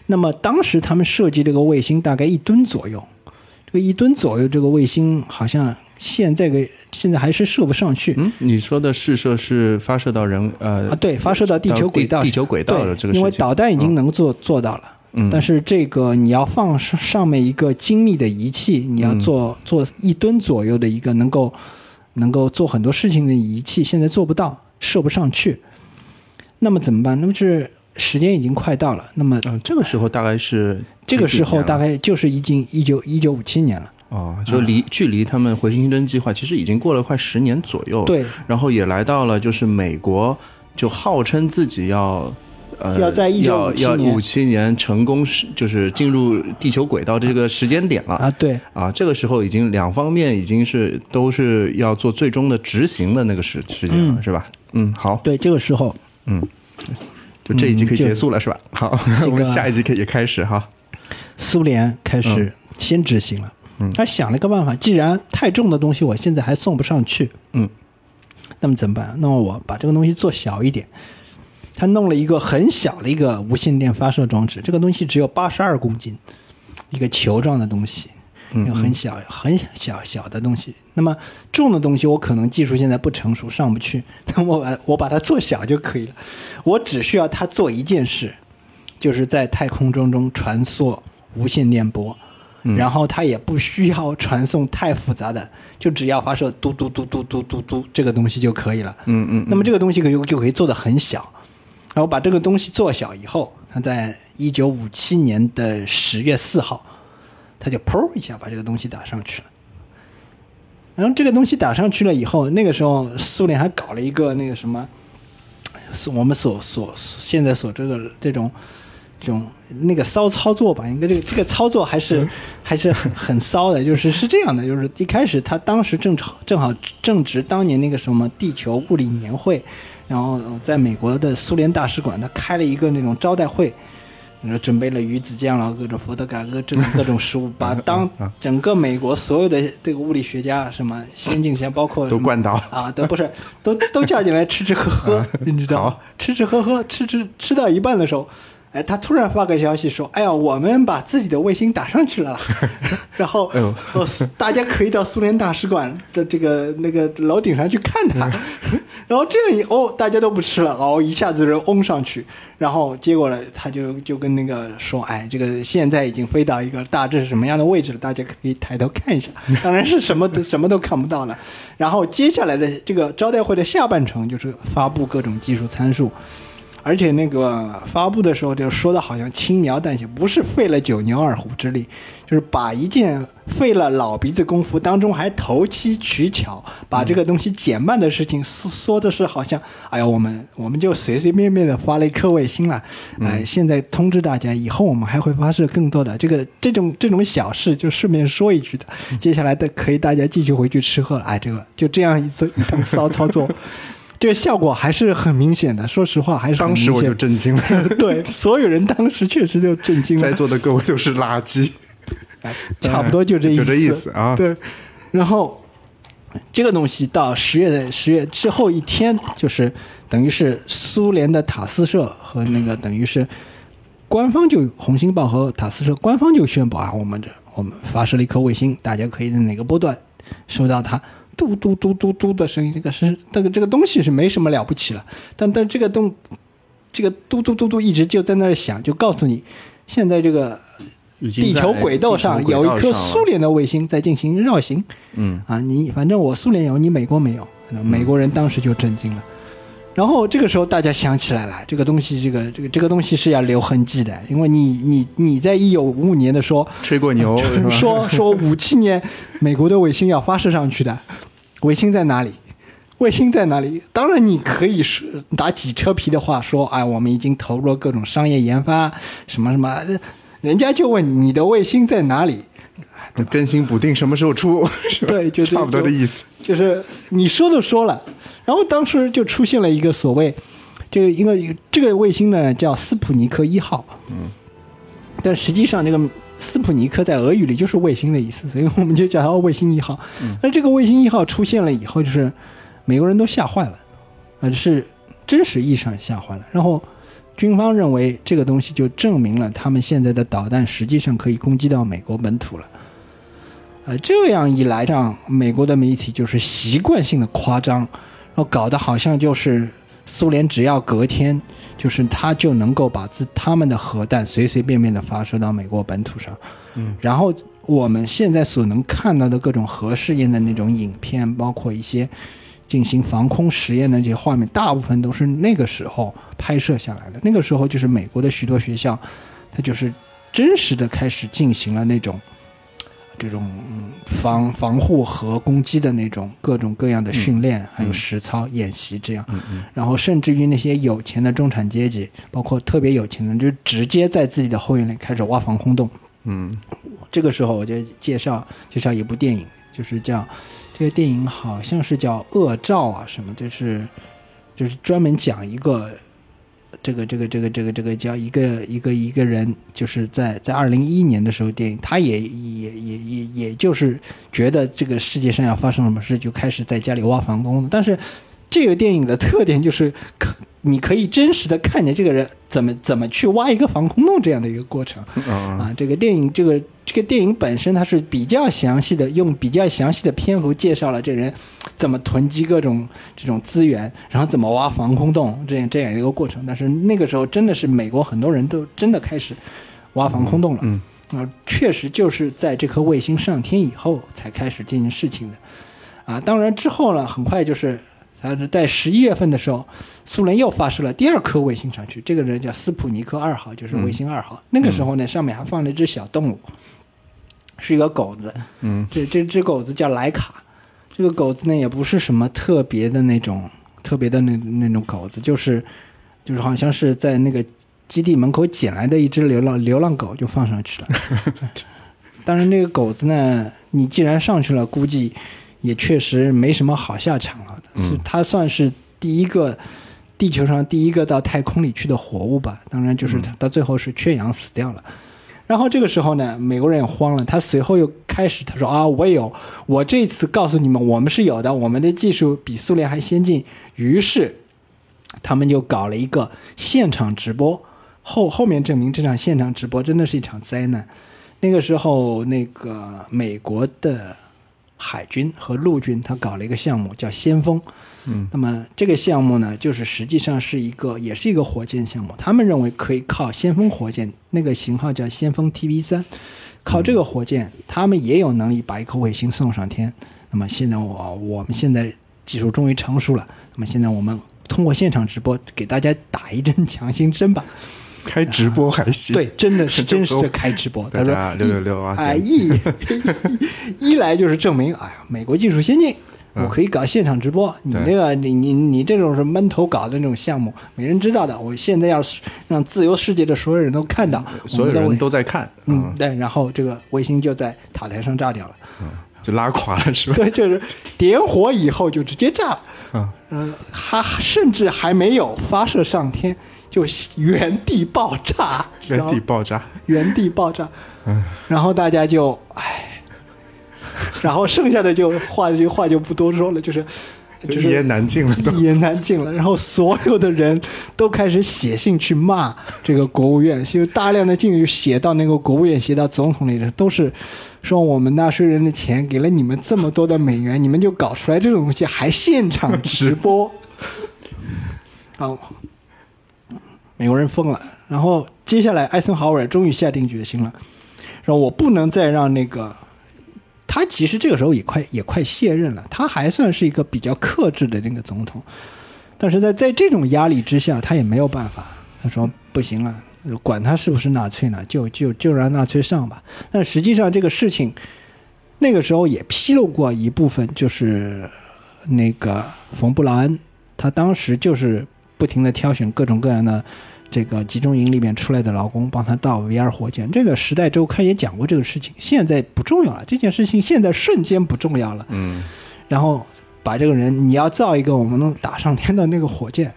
那么当时他们设计这个卫星大概一吨左右，这个一吨左右这个卫星好像现在个现在还是射不上去。嗯，你说的试射是发射到人呃啊，对，发射到地球轨道，地地球轨道这个事情。导弹已经能做、做到了，嗯。但是这个你要放上上面一个精密的仪器，你要做、做一吨左右的一个能够能够做很多事情的仪器，现在做不到，射不上去。那么怎么办？那么是时间已经快到了，那么嗯、这个时候大概是这个时候大概概就是已经一九一九五七年了。哦，就离、距离他们回形针计划其实已经过了快十年左右，，对，然后也来到了就是美国就号称自己要。呃，要在要1957年要五七年成功是就是进入地球轨道这个时间点了啊，对，啊，这个时候已经两方面已经是都是要做最终的执行的那个时时间了，是吧？嗯，好，对，这个时候嗯就这一集可以结束了，是吧？好，个 [laughs] 我们下一集可以开始哈。苏联开嗯始先执行了。嗯他想了一个办法，既然太重的东西我现在还送不上去，嗯，那么怎么办？那么我把这个东西做小一点。他弄了一个很小的一个无线电发射装置，这个东西只有八十二公斤，一个球状的东西。嗯有很小很小小的东西。那么重的东西，我可能技术现在不成熟，上不去，[laughs] 那我把我把它做小就可以了。我只需要它做一件事，就是在太空中中传送无线电波。然后它也不需要传送太复杂的，就只要发射嘟嘟嘟嘟嘟嘟嘟这个东西就可以了。嗯嗯，那么这个东西可就就可以做的很小，然后把这个东西做小以后，他在一九五七年的十月四号，他就砰一下把这个东西打上去了。然后这个东西打上去了以后，那个时候苏联还搞了一个那个什么，所我们所所现在所这个这种这种那个骚操作吧，应该这个这个操作还是 [laughs] 还是很很骚的，就是是这样的，就是一开始他当时正好正好正值当年那个什么地球物理年会，然后在美国的苏联大使馆，他开了一个那种招待会。准备了鱼子酱了，各种伏特加，各种 [laughs] 各种食物，把 [laughs] 当整个美国所有的这个物理学家，什么先进先，包括都灌倒啊，都不是，都都叫进来吃吃喝喝，[laughs] 你知道？吃吃喝喝，吃吃吃到一半的时候，哎，他突然发个消息说：“哎呀，我们把自己的卫星打上去了。[laughs] ”然后，哦，大家可以到苏联大使馆的这个那个楼顶上去看它。[laughs] 然后这样一哦，大家都不吃了，哦，一下子人嗡上去，然后结果呢，他就就跟那个说：“哎，这个现在已经飞到一个大致是什么样的位置了，大家可以抬头看一下。[laughs] ”当然是什么都什么都看不到了。然后接下来的这个招待会的下半程就是发布各种技术参数。而且那个发布的时候就说的好像轻描淡写，不是费了九牛二虎之力，就是把一件费了老鼻子功夫当中还投机取巧，把这个东西减慢的事情说说的是好像，哎呀，我们我们就随随便便的发了一颗卫星了，哎，现在通知大家，以后我们还会发射更多的这个这种这种小事，就顺便说一句的，接下来的可以大家继续回去吃喝了，哎，这个就这样一次一通骚操作。[laughs] 这个效果还是很明显的，说实话还是当时我就震惊了。[laughs] 对，所有人当时确实就震惊了。在座的各位都是垃圾，差不多就这意思。就这意思啊。对，然后这个东西到十月的十月之后一天，就是等于是苏联的塔斯社和那个等于是官方就《红星报》和塔斯社官方就宣布啊，我们这我们发射了一颗卫星，大家可以在哪个波段收到它。嘟嘟嘟嘟嘟的声音，这个是这个这个东西是没什么了不起了，但但这个东，这个嘟嘟嘟嘟一直就在那儿响，就告诉你，现在这个地球轨道上有一颗苏联的卫星在进行绕行。嗯啊，你反正我苏联有，你美国没有，美国人当时就震惊了。然后这个时候大家想起来了，这个东西，这个这个这个东西是要留痕迹的，因为你你你在一九五五年的说吹过牛，[laughs] 说说五七年美国的卫星要发射上去的，卫星在哪里？卫星在哪里？当然你可以说打几车皮的话说，哎，我们已经投入了各种商业研发，什么什么，人家就问你的卫星在哪里？更新补丁什么时候出？[laughs] 对，就差不多的意思。就是你说都说了。然后当时就出现了一个所谓，这个因为这个卫星呢叫斯普尼克一号，嗯，但实际上这个斯普尼克在俄语里就是卫星的意思，所以我们就叫它卫星一号。那这个卫星一号出现了以后，就是美国人都吓坏了，呃，是真实意义上吓坏了。然后军方认为这个东西就证明了他们现在的导弹实际上可以攻击到美国本土了。呃，这样一来，让美国的媒体就是习惯性的夸张。然后搞得好像就是苏联只要隔天，就是他就能够把自他们的核弹随随便便的发射到美国本土上。嗯，然后我们现在所能看到的各种核试验的那种影片，包括一些进行防空实验的这些画面，大部分都是那个时候拍摄下来的。那个时候就是美国的许多学校，它就是真实的开始进行了那种。这种防防护和攻击的那种各种各样的训练，还有实操演习，这样，然后甚至于那些有钱的中产阶级，包括特别有钱的，就直接在自己的后院里开始挖防空洞。嗯，这个时候我就介绍介绍一部电影，就是叫这个电影好像是叫《恶兆》啊什么，就是就是专门讲一个。这个这个这个这个这个叫一个一个一个人，就是在在二零一一年的时候，电影他也也也也也就是觉得这个世界上要发生什么事，就开始在家里挖防空。但是这个电影的特点就是你可以真实的看见这个人怎么怎么去挖一个防空洞这样的一个过程嗯啊。这个电影，这个这个电影本身它是比较详细的，用比较详细的篇幅介绍了这人怎么囤积各种这种资源，然后怎么挖防空洞这样这样一个过程。但是那个时候真的是美国很多人都真的开始挖防空洞了。嗯啊，确实就是在这颗卫星上天以后才开始进行事情的，啊，当然之后呢，很快就是，呃，在十一月份的时候，苏联又发射了第二颗卫星上去，这个人叫斯普尼克二号，就是卫星二号。那个时候呢，上面还放了一只小动物，是一个狗子，嗯，这这只狗子叫莱卡，这个狗子呢也不是什么特别的那种特别的那那种狗子，就是就是好像是在那个基地门口捡来的一只流浪流浪狗就放上去了。[laughs] 当然，那个狗子呢，你既然上去了，估计也确实没什么好下场了。是他算是第一个地球上第一个到太空里去的活物吧？当然，就是他到最后是缺氧死掉了。然后这个时候呢，美国人也慌了，他随后又开始他说啊，我有，我这次告诉你们，我们是有的，我们的技术比苏联还先进。于是他们就搞了一个现场直播。后后面证明这场现场直播真的是一场灾难。那个时候，那个美国的海军和陆军他搞了一个项目叫先锋。嗯，那么这个项目呢，就是实际上是一个，也是一个火箭项目。他们认为可以靠先锋火箭，那个型号叫先锋 TV 三，靠这个火箭，他们也有能力把一颗卫星送上天。那么现在我我们现在技术终于成熟了，那么现在我们通过现场直播给大家打一针强心针吧。开直播还行，对，真的是 [laughs] 真实的开直播。他说六六六啊，哎，一一来就是证明，哎呀，美国技术先进，嗯我可以搞现场直播。你对这个，你你你这种是闷头搞的那种项目，没人知道的。我现在要是让自由世界的所有人都看到，所有人都在看，嗯，对，然后这个卫星就在塔台上炸掉了。就拉垮了是吧？对，就是点火以后就直接炸了。嗯，嗯，还甚至还没有发射上天，就原地爆炸，原地爆炸，原地爆炸，嗯，然后大家就唉，[laughs] 然后剩下的就话这句话就不多说了，就是就一言难尽了。一言难尽了。然后所有的人都开始写信去骂这个国务院，[laughs] 就大量的信就写到那个国务院，写到总统那里，都是说我们纳税人的钱给了你们这么多的美元，你们就搞出来这种东西，还现场直播，[laughs] 然后美国人疯了。然后接下来，艾森豪威尔终于下定决心了，说我不能再让那个。他其实这个时候也快也快卸任了，他还算是一个比较克制的那个总统，但是在在这种压力之下，他也没有办法。他说不行了，管他是不是纳粹呢，就就就让纳粹上吧。但实际上这个事情，那个时候也披露过一部分，就是那个冯布劳恩，他当时就是不停的挑选各种各样的这个集中营里面出来的劳工，帮他造 VR 火箭。这个《时代周刊》也讲过这个事情，现在不重要了，这件事情现在瞬间不重要了。嗯，然后把这个人，你要造一个我们能打上天的那个火箭，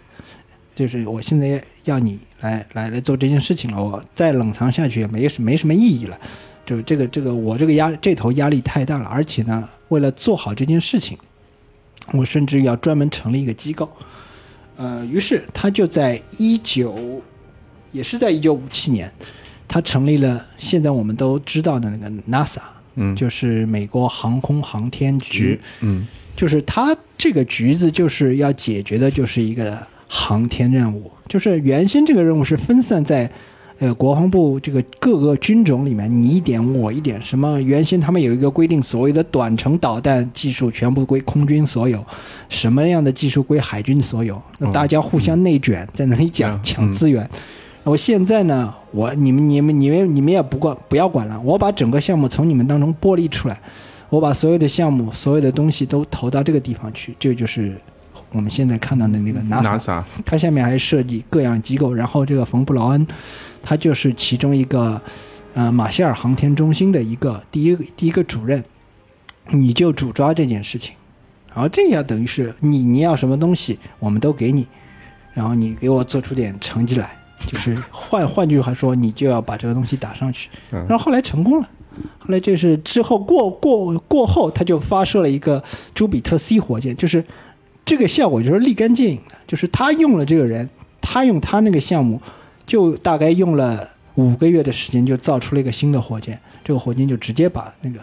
就是我现在要你来来来做这件事情了，我再冷藏下去也没没什么意义了。就这个这个我这个压这头压力太大了，而且呢，为了做好这件事情，我甚至要专门成立一个机构。呃，于是他就在一九，也是在一九五七年，他成立了现在我们都知道的那个 NASA，嗯就是美国航空航天局。嗯就是他这个局子就是要解决的就是一个航天任务，就是原先这个任务是分散在。呃，国防部这个各个军种里面，你一点我一点，什么原先他们有一个规定，所谓的短程导弹技术全部归空军所有，什么样的技术归海军所有，那大家互相内卷，在那里讲嗯抢资源。然后现在呢，我你们你们你们你们也不管不要管了，我把整个项目从你们当中剥离出来，我把所有的项目、所有的东西都投到这个地方去，这就是我们现在看到的那个 NASA。，NASA，它下面还设计各样机构，然后这个冯布劳恩，他就是其中一个，呃，马歇尔航天中心的一个第一个第一个主任，你就主抓这件事情，然后这样等于是你你要什么东西，我们都给你，然后你给我做出点成绩来，[laughs] 就是换换句话说，你就要把这个东西打上去，嗯。然后后来成功了。后来就是之后过过过后，他就发射了一个朱比特 C 火箭，就是这个效果就是立竿见影的，就是他用了这个人，他用他那个项目，就大概用了五个月的时间，就造出了一个新的火箭。这个火箭就直接把那个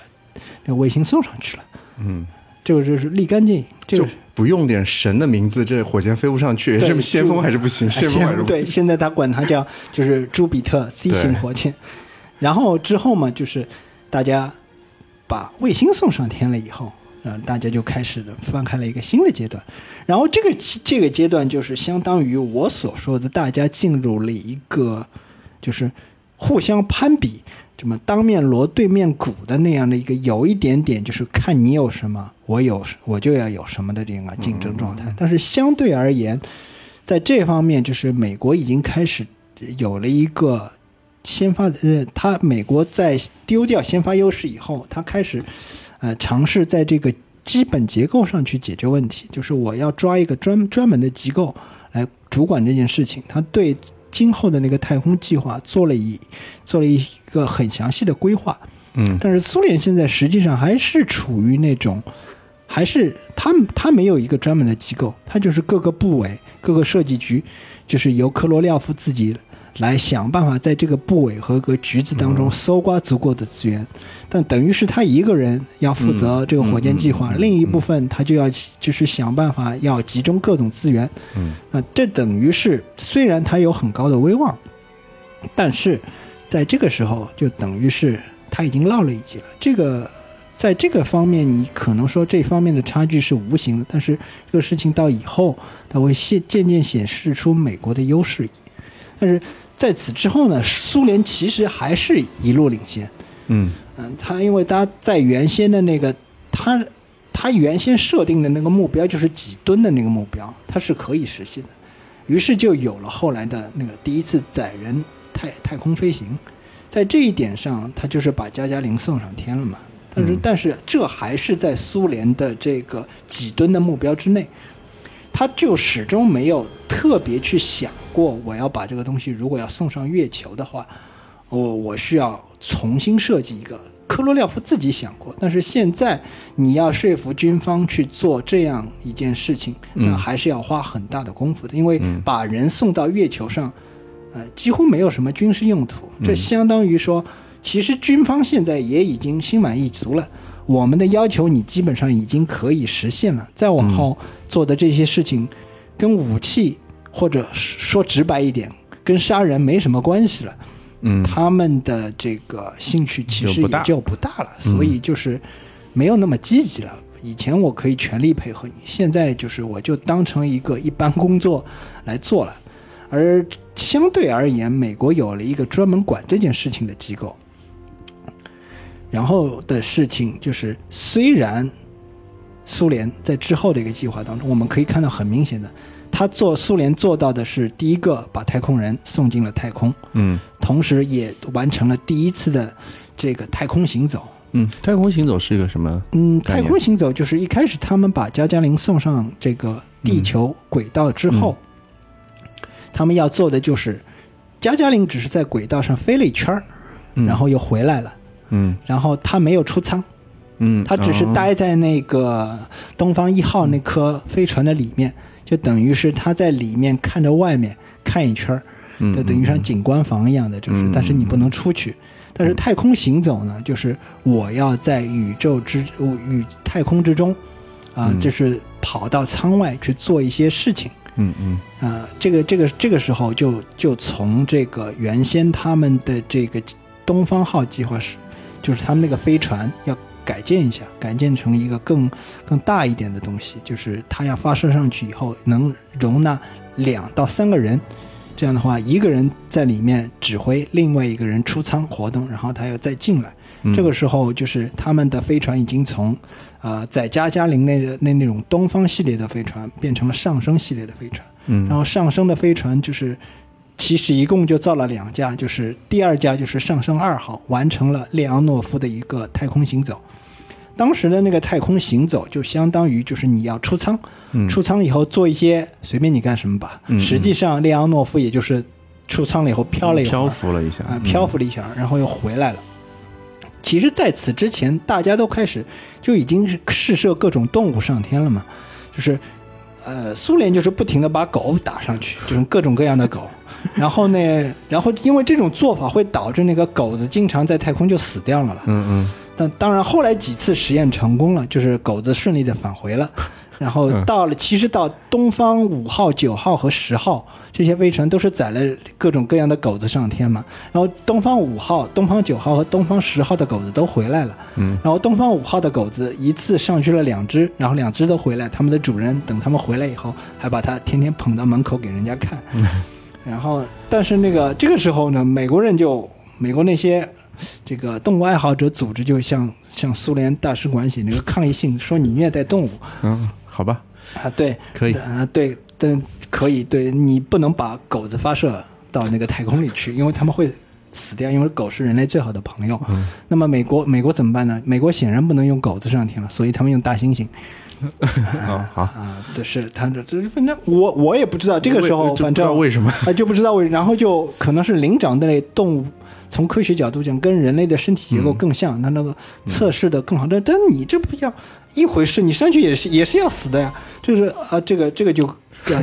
那个卫星送上去了。嗯，这个就是立竿见影。这就个不用点神的名字，这火箭飞不上去，对这么先锋还是不行，哎先锋还是不行。对，现在他管它叫就是朱比特 C 型火箭。然后之后嘛，就是大家把卫星送上天了以后，呃，大家就开始了翻开了一个新的阶段。然后这个这个阶段就是相当于我所说的，大家进入了一个就是互相攀比，什么当面锣对面鼓的那样的一个，有一点点就是看你有什么，我有我就要有什么的这样竞争状态。但是相对而言，在这方面，就是美国已经开始有了一个先发，呃，他美国在丢掉先发优势以后，他开始呃尝试在这个基本结构上去解决问题，就是我要抓一个专专门的机构来主管这件事情。他对今后的那个太空计划做了一做了一个很详细的规划，嗯但是苏联现在实际上还是处于那种，还是他他没有一个专门的机构，他就是各个部委、各个设计局，就是由科罗廖夫自己来想办法在这个部委和个局子当中搜刮足够的资源，但等于是他一个人要负责这个火箭计划，另一部分他就要就是想办法要集中各种资源，嗯。那这等于是虽然他有很高的威望，但是在这个时候就等于是他已经落了一级了。这个在这个方面，你可能说这方面的差距是无形的，但是这个事情到以后，它会现渐渐显示出美国的优势。但是在此之后呢，苏联其实还是一路领先。嗯。嗯，他因为他在原先的那个他他原先设定的那个目标就是几吨的那个目标，它是可以实现的，于是就有了后来的那个第一次载人太太空飞行，在这一点上，他就是把加加林送上天了嘛。但是嗯。但是这还是在苏联的这个几吨的目标之内，他就始终没有特别去想过，我要把这个东西如果要送上月球的话，我我需要重新设计一个。科罗廖夫自己想过，但是现在你要说服军方去做这样一件事情，嗯那还是要花很大的功夫的，因为嗯把人送到月球上，呃，几乎没有什么军事用途，这相当于说，其实军方现在也已经心满意足了。我们的要求你基本上已经可以实现了，再往后做的这些事情，跟武器或者说直白一点，跟杀人没什么关系了。嗯他们的这个兴趣其实也就不大了，所以就是没有那么积极了。以前我可以全力配合你，现在就是我就当成一个一般工作来做了。而相对而言，美国有了一个专门管这件事情的机构。然后的事情就是，虽然苏联在之后的一个计划当中，我们可以看到很明显的，他做苏联做到的是第一个把太空人送进了太空，嗯同时也完成了第一次的这个太空行走。嗯，太空行走是一个什么？嗯，太空行走就是一开始他们把加加林送上这个地球轨道之后，他们要做的就是，加加林只是在轨道上飞了一圈儿，嗯然后又回来了，嗯然后他没有出舱，嗯，他只是哦。待在那个东方一号那颗飞船的里面，就等于是他在里面看着外面看一圈儿，嗯就等于像景观房一样的，就是嗯，但是你不能出去。但是太空行走呢，就是我要在宇宙之宇太空之中，啊、嗯。就是跑到舱外去做一些事情。嗯嗯。啊，这个这个这个时候就就从这个原先他们的这个东方号计划是，就是他们那个飞船要改建一下，改建成一个更更大一点的东西，就是它要发射上去以后能容纳两到三个人，这样的话一个人在里面指挥，另外一个人出舱活动，然后他要再进来。嗯，这个时候就是他们的飞船已经从，呃，在加加林那的那那种东方系列的飞船变成了上升系列的飞船。嗯，然后上升的飞船就是，其实一共就造了两架，就是第二架就是上升二号，完成了列昂诺夫的一个太空行走。当时的那个太空行走就相当于就是你要出舱，嗯出舱以后做一些随便你干什么吧。实际上列昂诺夫也就是出舱了以后飘了漂浮了一下啊，漂浮了一下，然后又回来了。其实，在此之前，大家都开始就已经是试射各种动物上天了嘛，就是，呃，苏联就是不停的把狗打上去，就是各种各样的狗。[laughs] 然后呢，然后因为这种做法会导致那个狗子经常在太空就死掉了了。嗯嗯，但当然后来几次实验成功了，就是狗子顺利的返回了。[laughs] 然后到了，其实到东方五号、九号和十号这些飞船都是载了各种各样的狗子上天嘛。然后东方五号、东方九号和东方十号的狗子都回来了。嗯。然后东方五号的狗子一次上去了两只，然后两只都回来，他们的主人等他们回来以后，还把它天天捧到门口给人家看。[laughs] 然后，但是那个这个时候呢，美国人就美国那些这个动物爱好者组织就向向苏联大使馆写那个抗议信，说你虐待动物。嗯，好吧。啊，对，可以。啊，对，但可以，对你不能把狗子发射到那个太空里去，因为他们会死掉，因为狗是人类最好的朋友。嗯。那么美国美国怎么办呢？美国显然不能用狗子上天了，所以他们用大猩猩。[laughs] 啊好啊，这是他这这反正我我也不知道这个时候反正为什么啊就不知道为，然后就可能是灵长类动物从科学角度讲跟人类的身体结构更像，它那个测试的更好。但但你这不一样一回事，你上去也是也是要死的呀。就是啊，这个这个就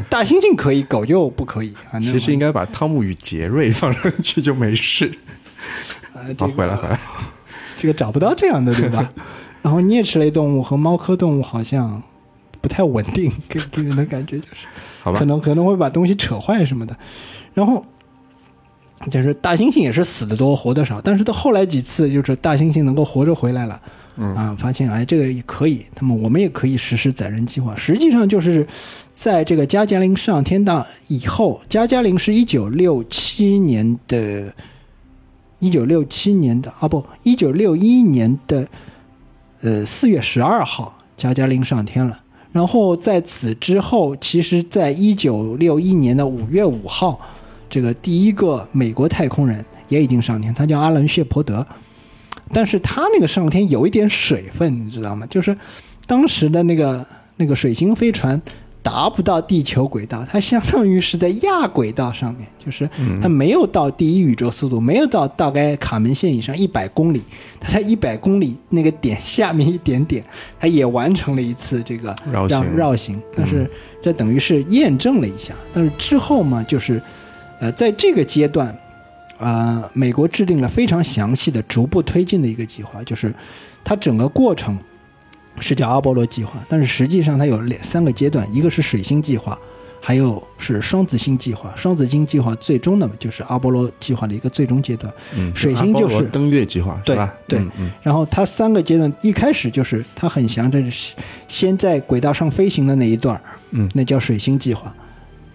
大猩猩可以，狗就不可以。其实应该把汤姆与杰瑞放上去就没事。好，回来回来，这个找不到这样的对吧？[laughs] 然后啮齿类动物和猫科动物好像不太稳定，[laughs] 给给人的感觉就是，好吧，可能可能会把东西扯坏什么的。然后就是大猩猩也是死的多活的少，但是到后来几次就是大猩猩能够活着回来了，嗯啊，发现哎这个也可以，那么我们也可以实施载人计划。实际上就是在这个加加林上天大以后，加加林是一九六七年的，一九六七年的啊不，一九六一年的。呃，四月十二号，加加林上天了。然后在此之后，其实，在一九六一年的五月五号，这个第一个美国太空人也已经上天，他叫阿伦谢泼德。但是他那个上天有一点水分，你知道吗？就是当时的那个那个水星飞船。达不到地球轨道，它相当于是在亚轨道上面，就是它没有到第一宇宙速度，没有到大概卡门线以上一百公里，它在一百公里那个点下面一点点，它也完成了一次这个绕行，绕行。但是这等于是验证了一下，但是之后嘛，就是呃，在这个阶段，啊，美国制定了非常详细的逐步推进的一个计划，就是它整个过程。是叫阿波罗计划，但是实际上它有两三个阶段，一个是水星计划，还有是双子星计划。双子星计划最终呢，就是阿波罗计划的一个最终阶段。嗯，水星就是登月计划，对对。然后它三个阶段，一开始就是它很详，这是先在轨道上飞行的那一段嗯，那叫水星计划。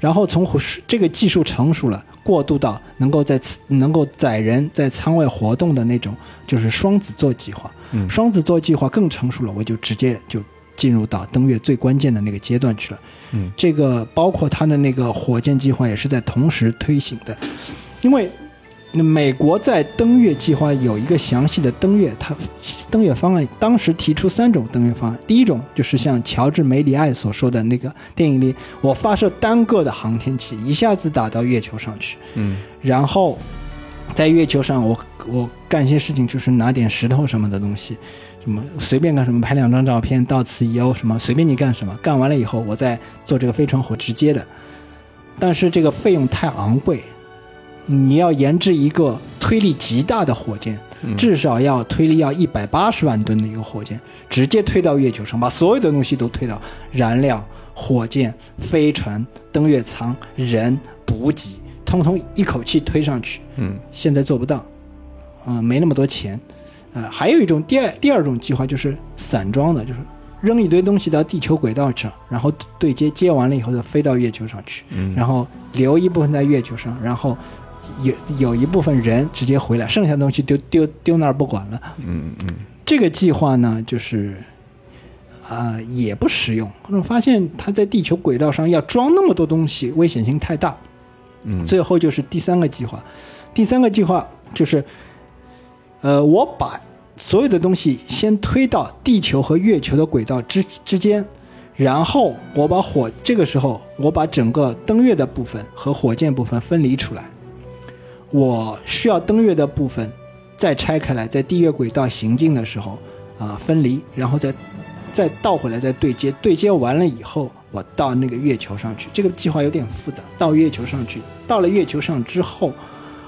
然后从这个技术成熟了，过渡到能够在能够载人在舱外活动的那种，就是双子座计划。双子座计划更成熟了，我就直接就进入到登月最关键的那个阶段去了。嗯，这个包括它的那个火箭计划也是在同时推行的，因为美国在登月计划有一个详细的登月，它登月方案当时提出三种登月方案。第一种就是像乔治梅里爱所说的那个电影里，我发射单个的航天器一下子打到月球上去，嗯，然后。在月球上，我我干一些事情，就是拿点石头什么的东西，什么随便干什么，拍两张照片，到此一游，什么随便你干什么，干完了以后，我再坐这个飞船火直接的。但是这个费用太昂贵，你要研制一个推力极大的火箭，至少要推力要一百八十万吨的一个火箭，直接推到月球上，把所有的东西都推到燃料、火箭、飞船、登月舱、人、补给。通通一口气推上去，嗯，现在做不到，嗯，没那么多钱，呃，还有一种第二第二种计划就是散装的，就是扔一堆东西到地球轨道上，然后对接接完了以后再飞到月球上去，嗯，然后留一部分在月球上，然后有有一部分人直接回来，剩下的东西丢丢丢那儿不管了，嗯嗯，这个计划呢，就是啊也不实用，我发现它在地球轨道上要装那么多东西，危险性太大。最后就是第三个计划，第三个计划就是，呃，我把所有的东西先推到地球和月球的轨道之之间，然后我把火这个时候我把整个登月的部分和火箭部分分离出来，我需要登月的部分再拆开来，在地月轨道行进的时候啊分离，然后再再倒回来再对接，对接完了以后，我到那个月球上去。这个计划有点复杂，到月球上去，到了月球上之后，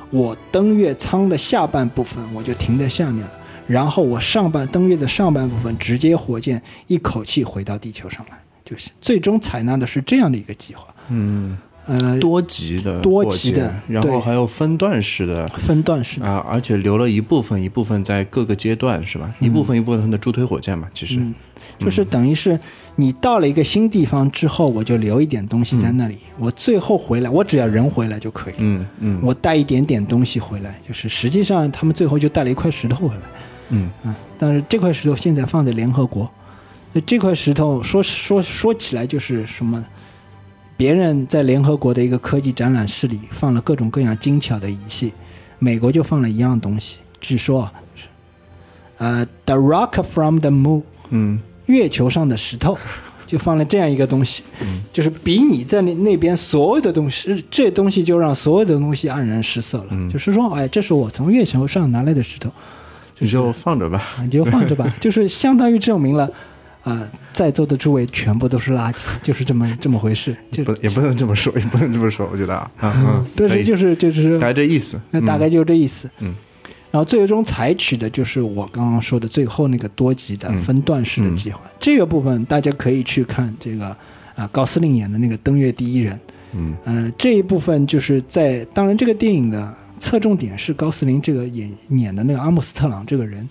我登月舱的下半部分我就停在下面了，然后我上半登月的上半部分直接火箭一口气回到地球上来，就是最终采纳的是这样的一个计划。嗯，呃，多级的多级的然后还有分段式的。分段式的。啊、而且留了一部分一部分在各个阶段是吧？一部分一部分的助推火箭嘛，其实，嗯，就是等于是你到了一个新地方之后，我就留一点东西在那里，我最后回来，我只要人回来就可以了。嗯嗯我带一点点东西回来，就是实际上他们最后就带了一块石头回来，嗯嗯，但是这块石头现在放在联合国，那这块石头说说说起来就是什么？别人在联合国的一个科技展览室里放了各种各样精巧的仪器，美国就放了一样东西，据说啊，是呃，The Rock from the Moon，嗯月球上的石头，[laughs] 就放了这样一个东西，就是比你在那那边所有的东西，这东西就让所有的东西黯然失色了。就是说，哎，这是我从月球上拿来的石头，你就放着吧。你就放着吧，[laughs] 就是相当于证明了。啊、在座的诸位全部都是垃圾，就是这么这么回事，就不也不能这么说，也不能这么说，我觉得啊，嗯嗯，[laughs] 可以但是就是就是大概这意思。那大概就是这意思。嗯，然后最终采取的就是我刚刚说的最后那个多级的嗯分段式的计划。这个部分大家可以去看这个啊、高司令演的那个登月第一人。嗯呃，这一部分就是在当然这个电影的侧重点是高司令这个演演的那个阿姆斯特朗这个人。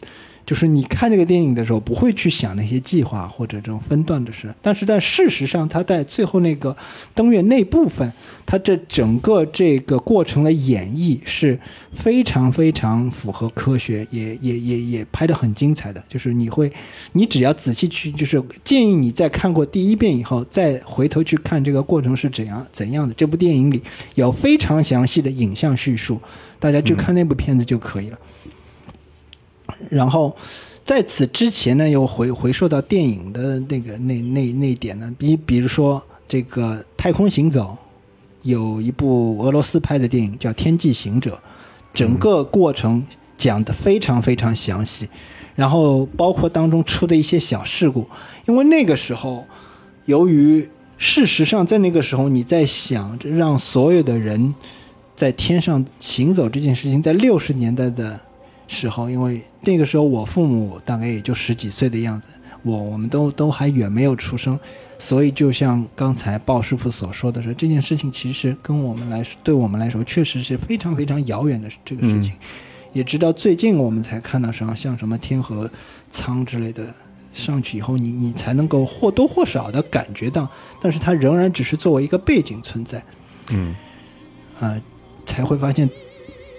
就是你看这个电影的时候，不会去想那些计划或者这种分段的事，但是在事实上，他在最后那个登月那部分，他这整个这个过程的演绎是非常非常符合科学，也也也也拍得很精彩的。就是你会，你只要仔细去，就是建议你在看过第一遍以后，再回头去看这个过程是怎样怎样的。这部电影里有非常详细的影像叙述，大家去看那部片子就可以了。然后在此之前呢，又回回溯到电影的那个那那那点呢，比比如说这个《太空行走》，有一部俄罗斯拍的电影叫《天际行者》，整个过程讲得非常非常详细，然后包括当中出的一些小事故，因为那个时候，由于事实上在那个时候你在想让所有的人在天上行走这件事情，在六十年代的时候，因为那个时候我父母大概也就十几岁的样子，我我们都都还远没有出生，所以就像刚才鲍师傅所说的是，这件事情其实跟我们来说，对我们来说确实是非常非常遥远的这个事情。也直到最近我们才看到像像什么天河舱之类的上去以后，你你才能够或多或少的感觉到，但是它仍然只是作为一个背景存在。嗯呃，才会发现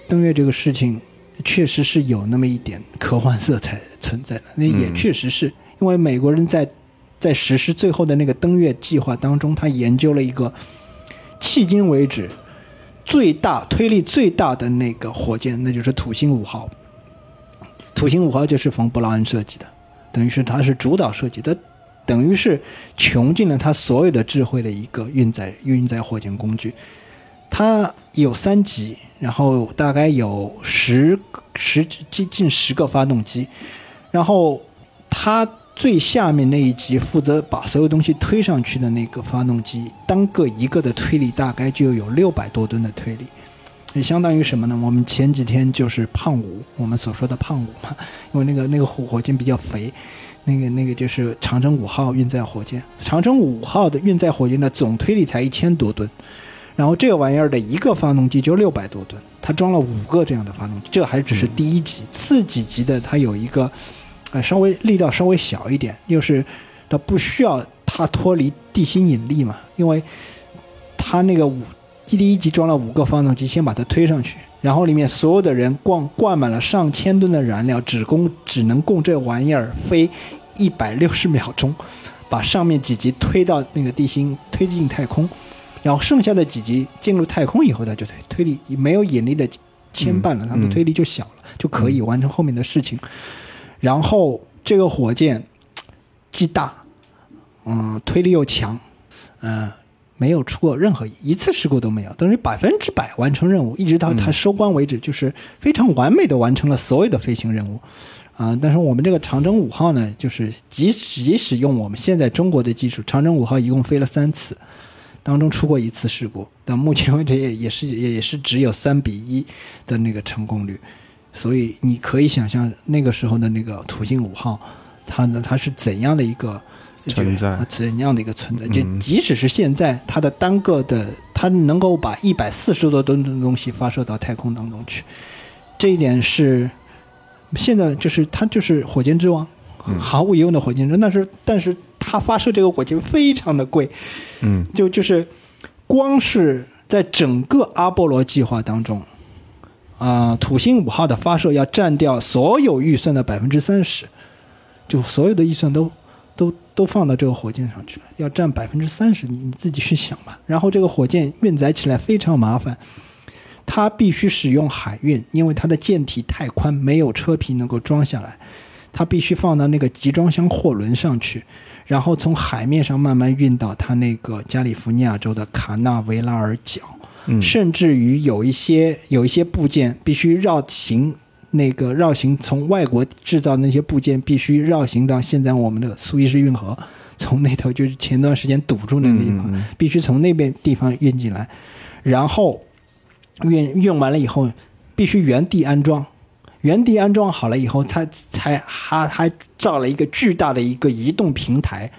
登月这个事情确实是有那么一点科幻色彩存在的。那也嗯确实是因为美国人在在实施最后的那个登月计划当中，他研究了一个迄今为止最大推力最大的那个火箭，那就是土星五号。土星五号就是冯布劳恩设计的，等于是他是主导设计的，等于是穷尽了他所有的智慧的一个运载运载火箭工具。它有三级，然后大概有十十近近十个发动机，然后它最下面那一级负责把所有东西推上去的那个发动机，单个一个的推力大概就有六百多吨的推力，也相当于什么呢？我们前几天就是胖五，我们所说的胖五嘛，因为那个那个火火箭比较肥。那个那个就是长征五号运载火箭，长征五号的运载火箭的总推力才一千多吨，然后这个玩意儿的一个发动机就六百多吨，它装了五个这样的发动机，这还只是第一级，次几级的它有一个，呃，稍微力道稍微小一点，就是它不需要它脱离地心引力嘛，因为它那个五第一级装了五个发动机，先把它推上去，然后里面所有的人灌灌满了上千吨的燃料，只供只能供这玩意儿飞一百六十秒钟，把上面几级推到那个地心，推进太空。然后剩下的几级进入太空以后，它就推推力没有引力的牵绊了，它的推力就小了，就可以完成后面的事情。然后这个火箭既大，嗯，推力又强，嗯、没有出过任何一次事故都没有，等于百分之百完成任务，一直到它收官为止，就是非常完美的完成了所有的飞行任务。啊、但是我们这个长征五号呢，就是即使即使用我们现在中国的技术，长征五号一共飞了三次，当中出过一次事故，但目前为止也也是也也是只有三比一的那个成功率，所以你可以想象那个时候的那个土星五号，它呢它是怎样的一个存在。啊怎样的一个存在？就即使是现在，它的单个的，它能够把一百四十多吨的东西发射到太空当中去，这一点是现在就是它就是火箭之王，毫无疑问的火箭。但是但是它发射这个火箭非常的贵，嗯就就是光是在整个阿波罗计划当中，啊、土星五号的发射要占掉所有预算的百分之三十，就所有的预算都都都放到这个火箭上去了，要占百分之三十，你你自己去想吧。然后这个火箭运载起来非常麻烦，它必须使用海运，因为它的舰体太宽，没有车皮能够装下来，它必须放到那个集装箱货轮上去，然后从海面上慢慢运到它那个加利福尼亚州的卡纳维拉尔角。嗯甚至于有一些有一些部件必须绕行，那个绕行从外国制造的那些部件必须绕行到现在我们的苏伊士运河，从那头就是前段时间堵住那个地方，必须从那边地方运进来，然后运运完了以后必须原地安装。原地安装好了以后，他才还还造了一个巨大的一个移动平台，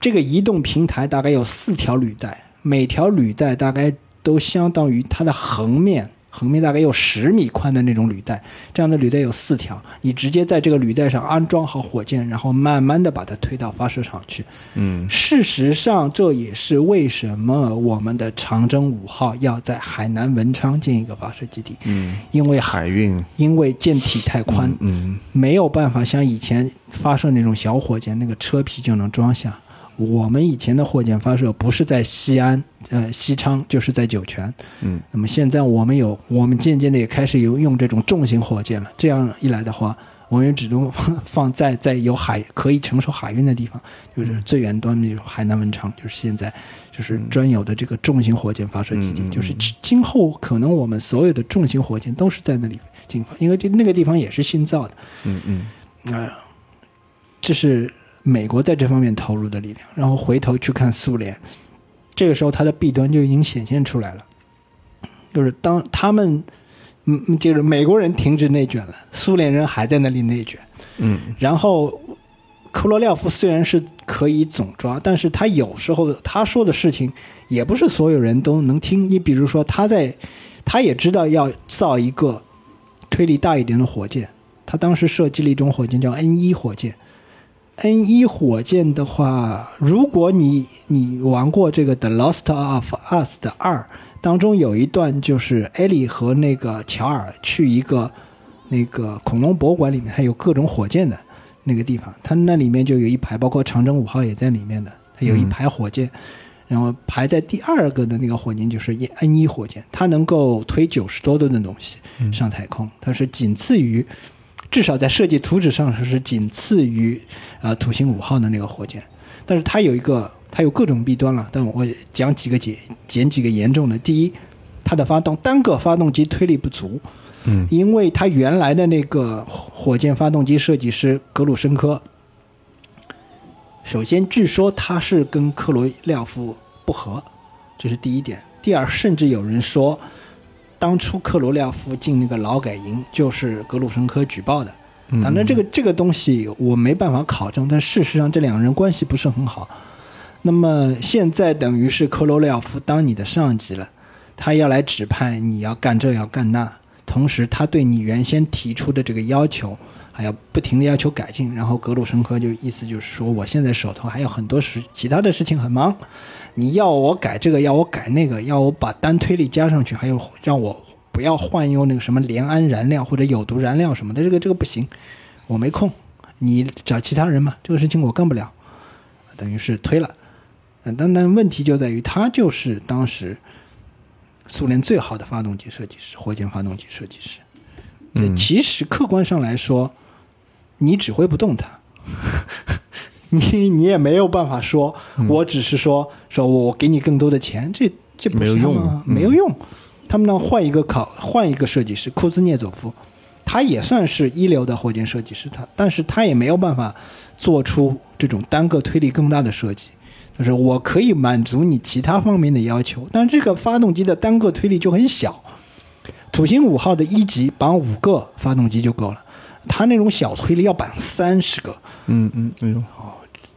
这个移动平台大概有四条履带，每条履带大概都相当于它的横面，横面大概有十米宽的那种履带。这样的履带有四条，你直接在这个履带上安装好火箭，然后慢慢的把它推到发射场去。嗯事实上，这也是为什么我们的长征五号要在海南文昌建一个发射基地，嗯，因为海海运，因为舰体太宽，嗯没有办法像以前发射那种小火箭，那个车皮就能装下。我们以前的火箭发射不是在西安、呃西昌，就是在酒泉。嗯那么现在我们有，我们渐渐的也开始有用这种重型火箭了。这样一来的话，我们只能放放在在有海可以承受海运的地方，就是最远端的就是海南文昌，就是现在就是专有的这个重型火箭发射基地。就是今今后可能我们所有的重型火箭都是在那里进发，因为这那个地方也是新造的。嗯嗯啊、这是美国在这方面投入的力量。然后回头去看苏联，这个时候它的弊端就已经显现出来了，就是当他们，嗯，嗯就是美国人停止内卷了，苏联人还在那里内卷。嗯然后科罗廖夫虽然是可以总抓，但是他有时候他说的事情也不是所有人都能听。你比如说，他在他也知道要造一个推力大一点的火箭，他当时设计了一种火箭叫 N 一火箭。N 一火箭的话，如果你你玩过这个《The Lost of Us》的二当中有一段，就是艾莉和那个乔尔去一个那个恐龙博物馆里面，它有各种火箭的那个地方，它那里面就有一排，包括长征五号也在里面的，它有一排火箭。然后排在第二个的那个火箭就是 N 一火箭，它能够推九十多吨的东西上太空，它是仅次于，至少在设计图纸上它是仅次于呃土星五号的那个火箭。但是它有一个，它有各种弊端了，但我讲几个简简几个严重的。第一，它的发动单个发动机推力不足，嗯因为它原来的那个火箭发动机设计师格鲁申科，首先据说他是跟克罗廖夫不和，这是第一点。第二，甚至有人说，当初克罗廖夫进那个劳改营就是格鲁申科举报的。嗯当然，这个这个东西我没办法考证，但事实上这两个人关系不是很好。那么现在等于是科罗廖夫当你的上级了，他要来指派你要干这要干那，同时他对你原先提出的这个要求还要不停的要求改进。然后格鲁申科就意思就是说，我现在手头还有很多事，其他的事情很忙，你要我改这个，要我改那个，要我把单推力加上去，还有让我不要换用那个什么联氨燃料或者有毒燃料什么的，这个这个不行，我没空，你找其他人嘛，这个事情我干不了，等于是推了。呃但但问题就在于，他就是当时苏联最好的发动机设计师，火箭发动机设计师。其实客观上来说，你指挥不动他，你你也没有办法说，我只是说说我给你更多的钱，这这不没有用啊嗯没有用。他们呢换一个考换一个设计师库兹涅佐夫，他也算是一流的火箭设计师，他但是他也没有办法做出这种单个推力更大的设计。就是我可以满足你其他方面的要求，但是这个发动机的单个推力就很小。土星五号的一级绑五个发动机就够了，它那种小推力要绑三十个，嗯嗯，那种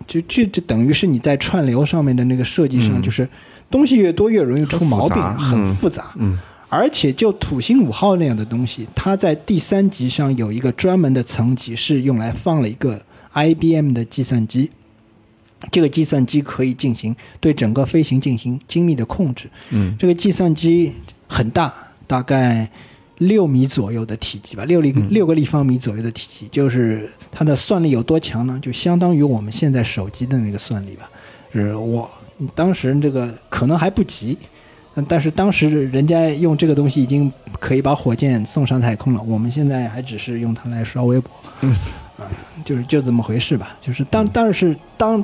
就这这等于是你在串流上面的那个设计上，就是东西越多越容易出毛病，很复杂。嗯而且就土星五号那样的东西，它在第三级上有一个专门的层级，是用来放了一个 IBM 的计算机。这个计算机可以进行对整个飞行进行精密的控制。嗯这个计算机很大，大概六米左右的体积吧，六立六个立方米左右的体积，就是它的算力有多强呢？就相当于我们现在手机的那个算力吧。是我当时这个可能还不急，嗯但是当时人家用这个东西已经可以把火箭送上太空了，我们现在还只是用它来刷微博。嗯啊，就是就这么回事吧。就是当但是当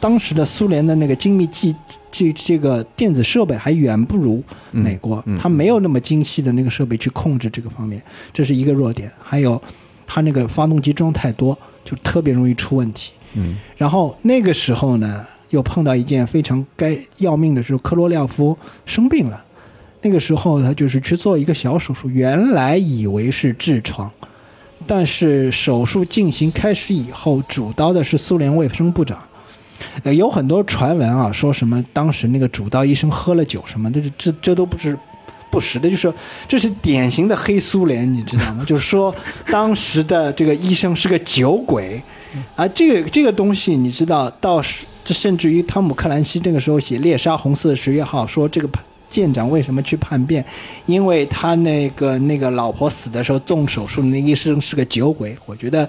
当时的苏联的那个精密技这这个电子设备还远不如美国，它没有那么精细的那个设备去控制这个方面，这是一个弱点。还有它那个发动机装太多，就特别容易出问题。嗯然后那个时候呢，又碰到一件非常该要命的是，科罗廖夫生病了。那个时候他就是去做一个小手术，原来以为是痔疮，但是手术进行开始以后，主刀的是苏联卫生部长。有很多传闻啊，说什么当时那个主刀医生喝了酒什么，这这这都不是不实的，就是这是典型的黑苏联，你知道吗？就是说当时的这个医生是个酒鬼，啊，这个这个东西你知道，到这甚至于汤姆克兰西这个时候写《猎杀红色十月号》，说这个舰长为什么去叛变，因为他那个那个老婆死的时候动手术的那医生是个酒鬼，我觉得。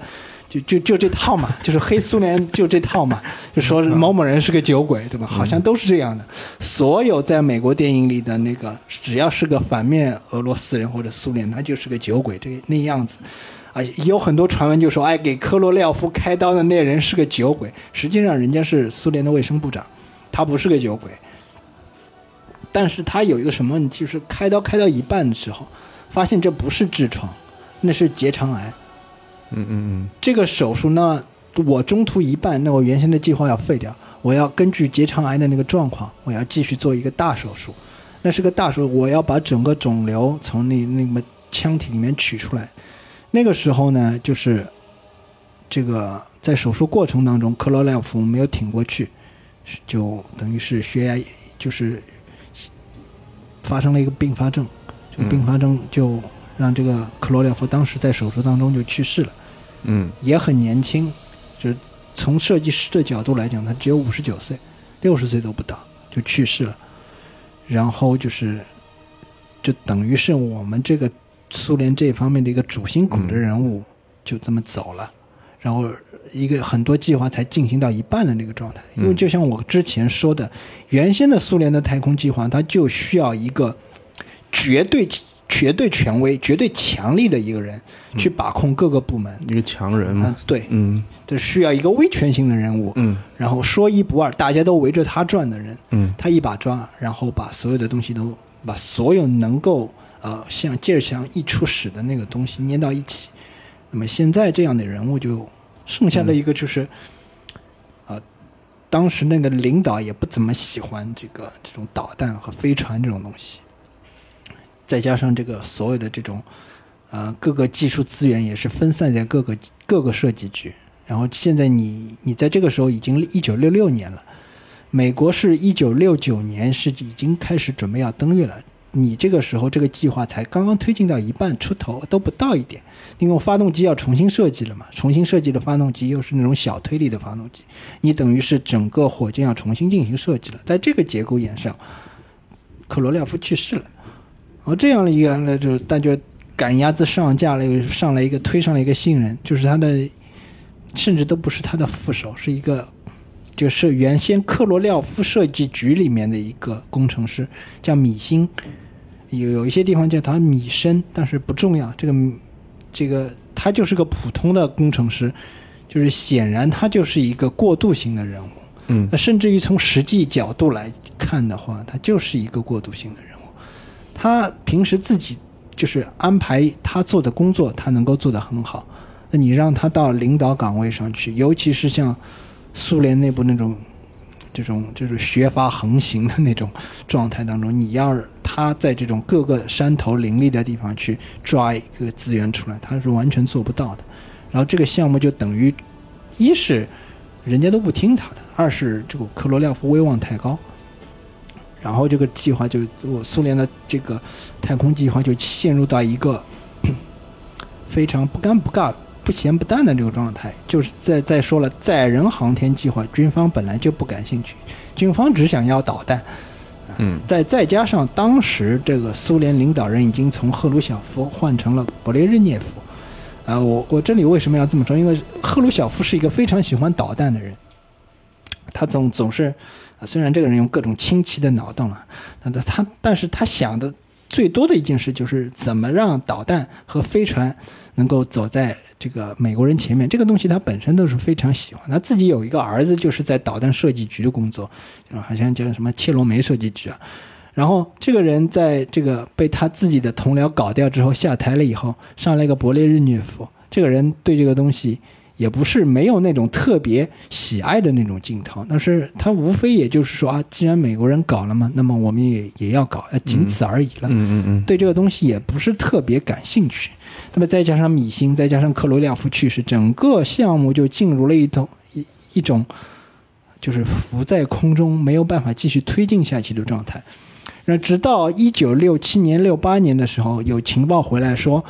就就就这套嘛，就是黑苏联就这套嘛，就说某某人是个酒鬼，对吧？好像都是这样的。所有在美国电影里的那个，只要是个反面俄罗斯人或者苏联，他就是个酒鬼，这那样子。啊，有很多传闻就说，哎，给科罗廖夫开刀的那人是个酒鬼，实际上人家是苏联的卫生部长，他不是个酒鬼。但是他有一个什么问题，就是开刀开到一半的时候，发现这不是痔疮，那是结肠癌。嗯嗯嗯这个手术呢，我中途一半，那我原先的计划要废掉，我要根据结肠癌的那个状况，我要继续做一个大手术。那是个大手术，我要把整个肿瘤从那那个腔体里面取出来。那个时候呢，就是这个在手术过程当中，克罗廖夫没有挺过去，就等于是血压就是发生了一个并发症，这个并发症就让这个克罗廖夫当时在手术当中就去世了。嗯也很年轻，就是从设计师的角度来讲，他只有五十九岁，六十岁都不到就去世了。然后就是，就等于是我们这个苏联这方面的一个主心骨的人物就这么走了，然后一个很多计划才进行到一半的那个状态。因为就像我之前说的，原先的苏联的太空计划，它就需要一个绝对绝对权威、绝对强力的一个人去把控各个部门。一个强人。嗯嘛，，对，嗯。这需要一个威权型的人物，嗯。然后说一不二，大家都围着他转的人，嗯。他一把抓，然后把所有的东西都把所有能够呃像劲儿强一出屎的那个东西粘到一起。那么现在这样的人物就剩下的一个就是，啊、当时那个领导也不怎么喜欢这个这种导弹和飞船这种东西，再加上这个所有的这种呃各个技术资源也是分散在各个各个设计局，然后现在你你在这个时候已经一九六六年了。美国是一九六九年是已经开始准备要登月了，你这个时候这个计划才刚刚推进到一半出头都不到一点，因为发动机要重新设计了嘛，重新设计的发动机又是那种小推力的发动机，你等于是整个火箭要重新进行设计了，在这个节骨眼上，克罗廖夫去世了，而这样的一个那就大家赶鸭子上架了，又上来一个推上了一个新人，就是他的，甚至都不是他的副手，是一个。就是原先克罗廖夫设计局里面的一个工程师，叫米辛，有有一些地方叫他米申，但是不重要。这个这个他就是个普通的工程师，就是显然他就是一个过渡型的人物。嗯那甚至于从实际角度来看的话，他就是一个过渡性的人物。他平时自己就是安排他做的工作，他能够做得很好。那你让他到领导岗位上去，尤其是像苏联内部那种这种就是学阀横行的那种状态当中，你要是他在这种各个山头林立的地方去抓一个资源出来，他是完全做不到的。然后这个项目就等于，一是人家都不听他的，二是这个科罗廖夫威望太高。然后这个计划就，我苏联的这个太空计划就陷入到一个 [coughs] 非常不尴不尬、不咸不淡的这个状态。就是再再说了，载人航天计划，军方本来就不感兴趣，军方只想要导弹。嗯，再再加上当时这个苏联领导人已经从赫鲁晓夫换成了勃列日涅夫。啊，我我这里为什么要这么说？因为赫鲁晓夫是一个非常喜欢导弹的人，他总总是。虽然这个人用各种清奇的脑洞啊，那他但是他想的最多的一件事就是怎么让导弹和飞船能够走在这个美国人前面。这个东西他本身都是非常喜欢。他自己有一个儿子，就是在导弹设计局的工作，好像叫什么切罗梅设计局啊。然后这个人在这个被他自己的同僚搞掉之后下台了以后，上来一个勃列日涅夫。这个人对这个东西。也不是没有那种特别喜爱的那种镜头，但是他无非也就是说啊，既然美国人搞了嘛，那么我们也也要搞，仅此而已了。嗯嗯嗯，对这个东西也不是特别感兴趣。那么再加上米星，再加上克罗廖夫去世，整个项目就进入了一种一一种就是浮在空中，没有办法继续推进下去的状态。那直到一九六七年、六八年的时候，有情报回来说，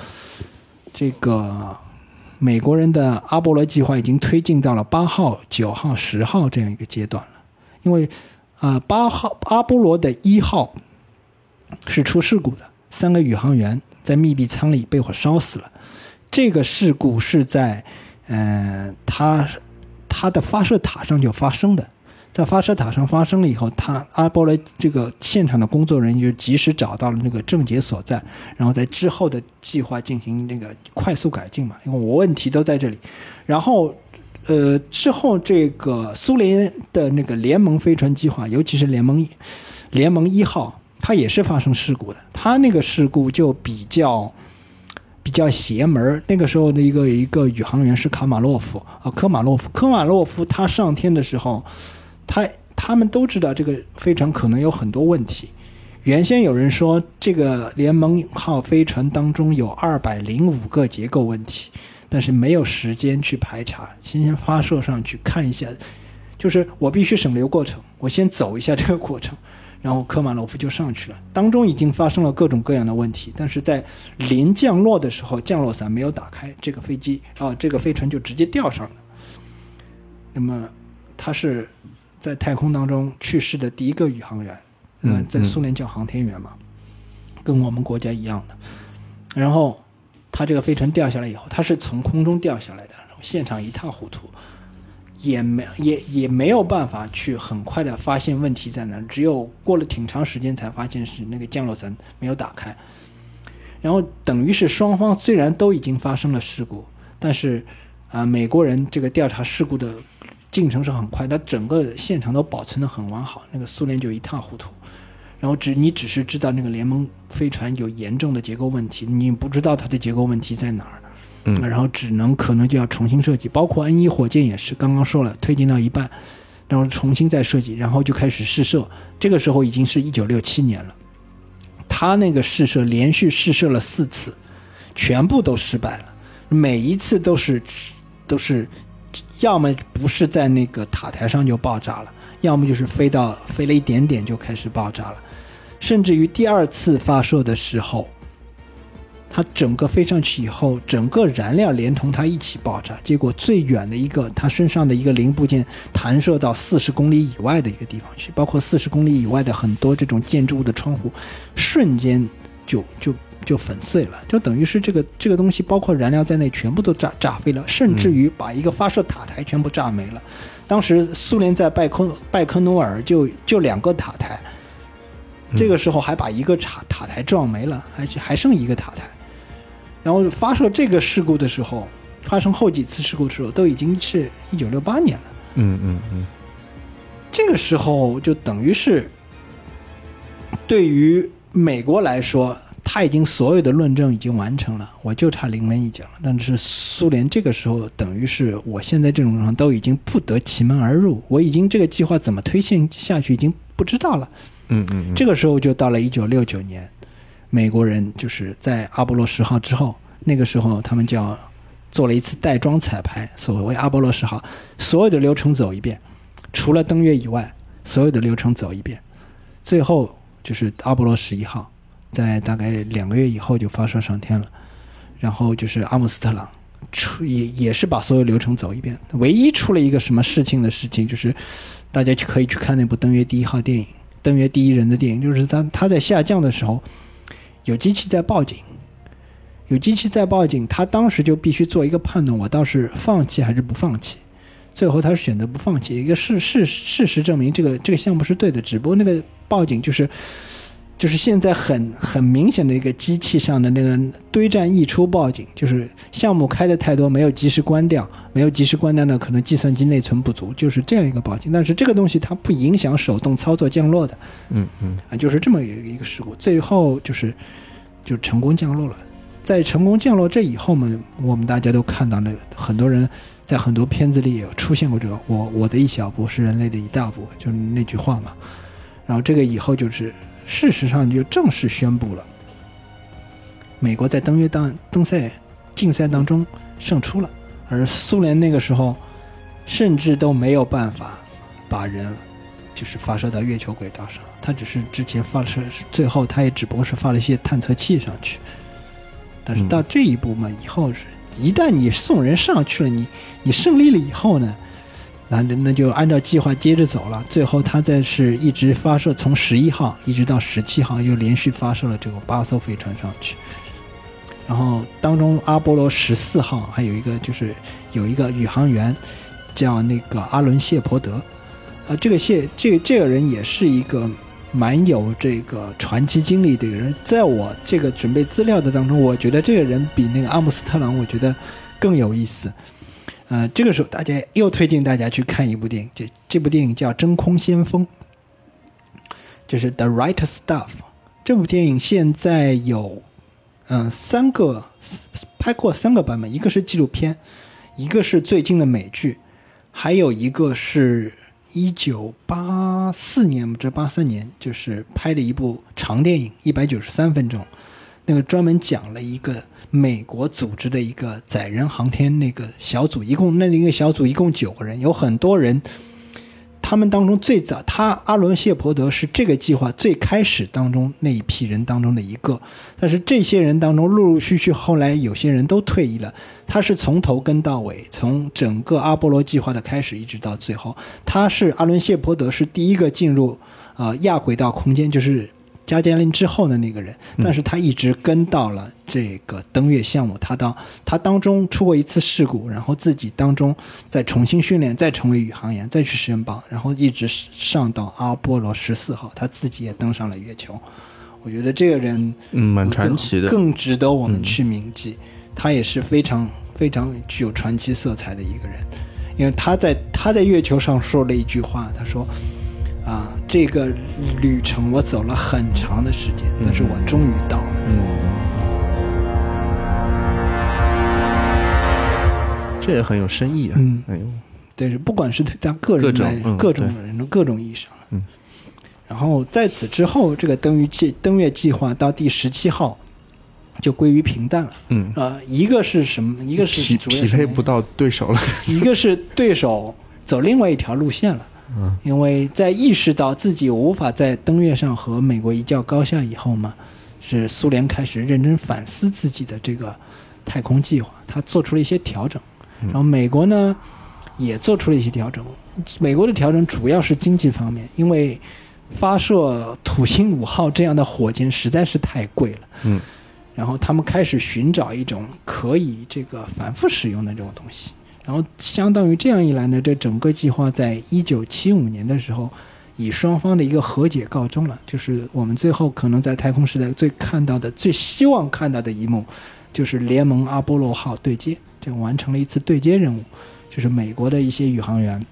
这个。美国人的阿波罗计划已经推进到了八号、九号、十号这样一个阶段了，因为，呃，八号阿波罗的一号是出事故的，三个宇航员在密闭舱里被火烧死了。这个事故是在，呃，他，他的发射塔上就发生的。在发射塔上发生了以后，他阿波罗这个现场的工作人员就及时找到了那个症结所在，然后在之后的计划进行那个快速改进嘛，因为我问题都在这里。然后，呃，之后这个苏联的那个联盟飞船计划，尤其是联盟联盟一号，它也是发生事故的。它那个事故就比较比较邪门那个时候的一个一个宇航员是卡马洛夫啊，科马洛夫，科马洛夫他上天的时候。他他们都知道这个飞船可能有很多问题。原先有人说这个联盟号飞船当中有二百零五个结构问题，但是没有时间去排查，先先发射上去看一下。就是我必须省流过程，我先走一下这个过程，然后科马罗夫就上去了。当中已经发生了各种各样的问题，但是在临降落的时候，降落伞没有打开，这个飞机啊，这个飞船就直接掉上了。那么他是。在太空当中去世的第一个宇航员，嗯，在苏联叫航天员嘛，跟我们国家一样的。然后他这个飞船掉下来以后，他是从空中掉下来的，现场一塌糊涂，也没也也没有办法去很快的发现问题在哪，只有过了挺长时间才发现是那个降落伞没有打开。然后等于是双方虽然都已经发生了事故，但是啊，美国人这个调查事故的。进程是很快，它整个现场都保存的很完好，那个苏联就一塌糊涂。然后只你只是知道那个联盟飞船有严重的结构问题，你不知道它的结构问题在哪儿，嗯，然后只能可能就要重新设计，包括 N 一火箭也是，刚刚说了推进到一半，然后重新再设计，然后就开始试射，这个时候已经是一九六七年了，他那个试射连续试射了四次，全部都失败了，每一次都是都是。要么不是在那个塔台上就爆炸了，要么就是飞到飞了一点点就开始爆炸了，甚至于第二次发射的时候，整个飞上去以后，整个燃料连同它一起爆炸，结果最远的一个它身上的一个零部件弹射到四十公里以外的一个地方去，包括四十公里以外的很多这种建筑物的窗户，瞬间就就。就粉碎了，就等于是这个这个东西，包括燃料在内，全部都炸炸飞了，甚至于把一个发射塔台全部炸没了。当时苏联在拜科拜科努尔就就两个塔台，这个时候还把一个塔塔台撞没了，还还剩一个塔台。然后发射这个事故的时候，发生后几次事故的时候，都已经是一九六八年了。嗯嗯嗯，这个时候就等于是对于美国来说。他已经所有的论证已经完成了，我就差临门一脚了。但是苏联这个时候等于是我现在这种状况都已经不得其门而入，我已经这个计划怎么推进下去已经不知道了。嗯嗯嗯，这个时候就到了一九六九年，美国人就是在阿波罗十号之后，那个时候他们叫做了一次带装彩排，所谓阿波罗十号，所有的流程走一遍，除了登月以外，所有的流程走一遍，最后就是阿波罗十一号，在大概两个月以后就发射上天了，然后就是阿姆斯特朗。出也也是把所有流程走一遍，唯一出了一个什么事情的事情，就是大家去可以去看那部《登月第一号》电影。登月第一人的电影，就是他他在下降的时候，有机器在报警，有机器在报警，他当时就必须做一个判断，我倒是放弃还是不放弃。最后他选择不放弃，一个事事事实证明这个这个项目是对的，只不过那个报警就是。就是现在很很明显的一个机器上的那个堆栈溢出报警，就是项目开的太多，没有及时关掉，没有及时关掉呢，可能计算机内存不足，就是这样一个报警。但是这个东西它不影响手动操作降落的，嗯嗯啊，就是这么一个一个事故。最后就是就成功降落了，在成功降落这以后嘛，我们大家都看到了，很多人在很多片子里也有出现过这个“我我的一小步是人类的一大步”，就是那句话嘛。然后这个以后就是。事实上，就正式宣布了，美国在登月当登赛竞赛当中胜出了，而苏联那个时候甚至都没有办法把人就是发射到月球轨道上，他只是之前发射，最后他也只不过是发了一些探测器上去，但是到这一步嘛，以后是一旦你送人上去了，你你胜利了以后呢？那那就按照计划接着走了。最后，他在是一直发射，从十一号一直到十七号，又连续发射了这个八艘飞船上去。然后当中，阿波罗十四号还有一个就是有一个宇航员叫那个阿伦谢伯德，啊，这个谢这这个人也是一个蛮有这个传奇经历的一个人。在我这个准备资料的当中，我觉得这个人比那个阿姆斯特朗，我觉得更有意思。呃，这个时候大家又推荐大家去看一部电影，这这部电影叫《真空先锋》，就是 The Right Stuff。这部电影现在有嗯三个拍过三个版本，一个是纪录片，一个是最近的美剧，还有一个是一九八四年或者八三年，就是拍的一部长电影，一百九十三分钟，那个专门讲了一个。美国组织的一个载人航天那个小组，一共那一个小组一共九个人，有很多人。他们当中最早，他阿伦谢伯德是这个计划最开始当中那一批人当中的一个。但是这些人当中，陆陆续续后来有些人都退役了。他是从头跟到尾，从整个阿波罗计划的开始一直到最后，他是阿伦谢伯德是第一个进入呃亚轨道空间，就是。加加林之后的那个人，但是他一直跟到了这个登月项目。他到他当中出过一次事故，然后自己当中再重新训练，再成为宇航员，再去申报，然后一直上到阿波罗十四号，他自己也登上了月球。我觉得这个人嗯蛮传奇的，更值得我们去铭记。他也是非常非常具有传奇色彩的一个人，因为他在他在月球上说了一句话，他说。啊，这个旅程我走了很长的时间，但是我终于到了。嗯，这也很有深意啊。嗯，哎呦，但是，不管是对他个人来，各种人的各种意义上。嗯，然后在此之后，这个登月计登月计划到第十七号就归于平淡了。嗯，啊，一个是什么？一个是匹匹配不到对手了。一个是对手走另外一条路线了。因为在意识到自己无法在登月上和美国一较高下以后嘛，是苏联开始认真反思自己的这个太空计划，他做出了一些调整，然后美国呢也做出了一些调整。美国的调整主要是经济方面，因为发射土星五号这样的火箭实在是太贵了。嗯，然后他们开始寻找一种可以这个反复使用的这种东西。然后，相当于这样一来呢，这整个计划在一九七五年的时候，以双方的一个和解告终了。就是我们最后可能在太空时代最看到的、最希望看到的一幕，就是联盟阿波罗号对接，这完成了一次对接任务，就是美国的一些宇航员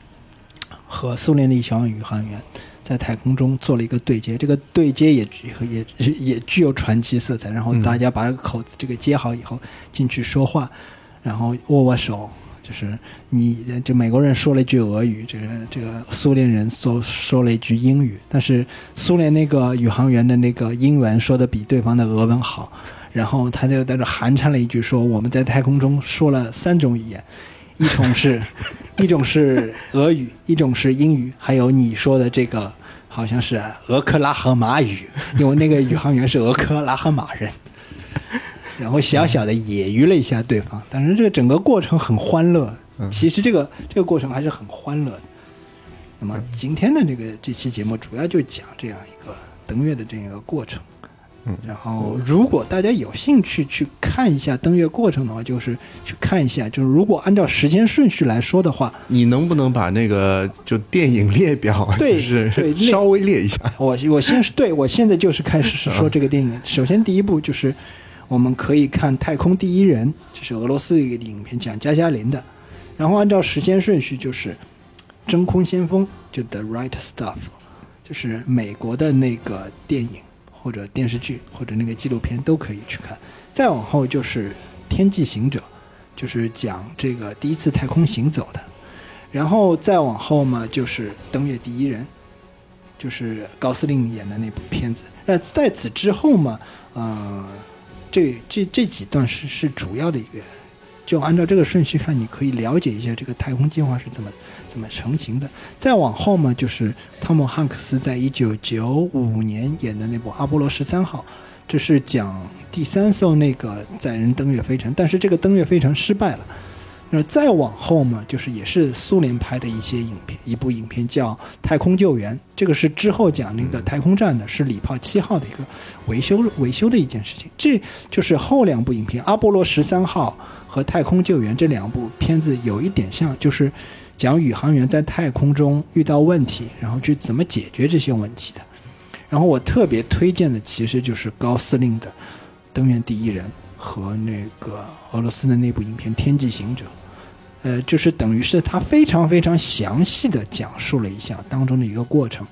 和苏联的一小宇航员在太空中做了一个对接，这个对接也具也也具有传奇色彩。然后大家把这个口子这个接好以后进去说话，然后握握手，就是你这美国人说了一句俄语，这个这个苏联人说说了一句英语，但是苏联那个宇航员的那个英文说的比对方的俄文好，然后他就在这寒颤了一句说我们在太空中说了三种语言。一种是，一种是俄语，一种是英语，还有你说的这个好像是俄克拉荷马语，因为那个宇航员是俄克拉荷马人，然后小小的揶揄了一下对方，但是这个整个过程很欢乐，其实这个这个过程还是很欢乐的。那么今天的这个这期节目主要就讲这样一个登月的这样一个过程。嗯，然后如果大家有兴趣去看一下登月过程的话，就是去看一下，就是如果按照时间顺序来说的话，你能不能把那个就电影列表，对，[laughs] 是对，稍微列一下？我我先是对我现在就是开始是说这个电影。首先第一部就是我们可以看《太空第一人》，这是俄罗斯的一个影片，讲加加林的。然后按照时间顺序就是《真空先锋》，就《The Right Stuff》，就是美国的那个电影。或者电视剧，或者那个纪录片都可以去看。再往后就是《天际行者》，就是讲这个第一次太空行走的。然后再往后嘛，就是《登月第一人》，就是高司令演的那部片子。那在此之后嘛，呃，这这这几段是是主要的一个。就按照这个顺序看，你可以了解一下这个太空计划是怎么怎么成型的。再往后嘛，就是汤姆汉克斯在一九九五年演的那部《阿波罗十三号》，这是讲第三艘那个载人登月飞船，但是这个登月飞船失败了。那再往后嘛，就是也是苏联拍的一些影片，一部影片叫《太空救援》，这个是之后讲那个太空站的，是礼炮七号的一个维修维修的一件事情。这就是后两部影片《阿波罗十三号》。和太空救援这两部片子有一点像，就是讲宇航员在太空中遇到问题，然后去怎么解决这些问题的。然后我特别推荐的其实就是高司令的《登月第一人》和那个俄罗斯的那部影片《天际行者》，呃，就是等于是他非常非常详细的讲述了一下当中的一个过程。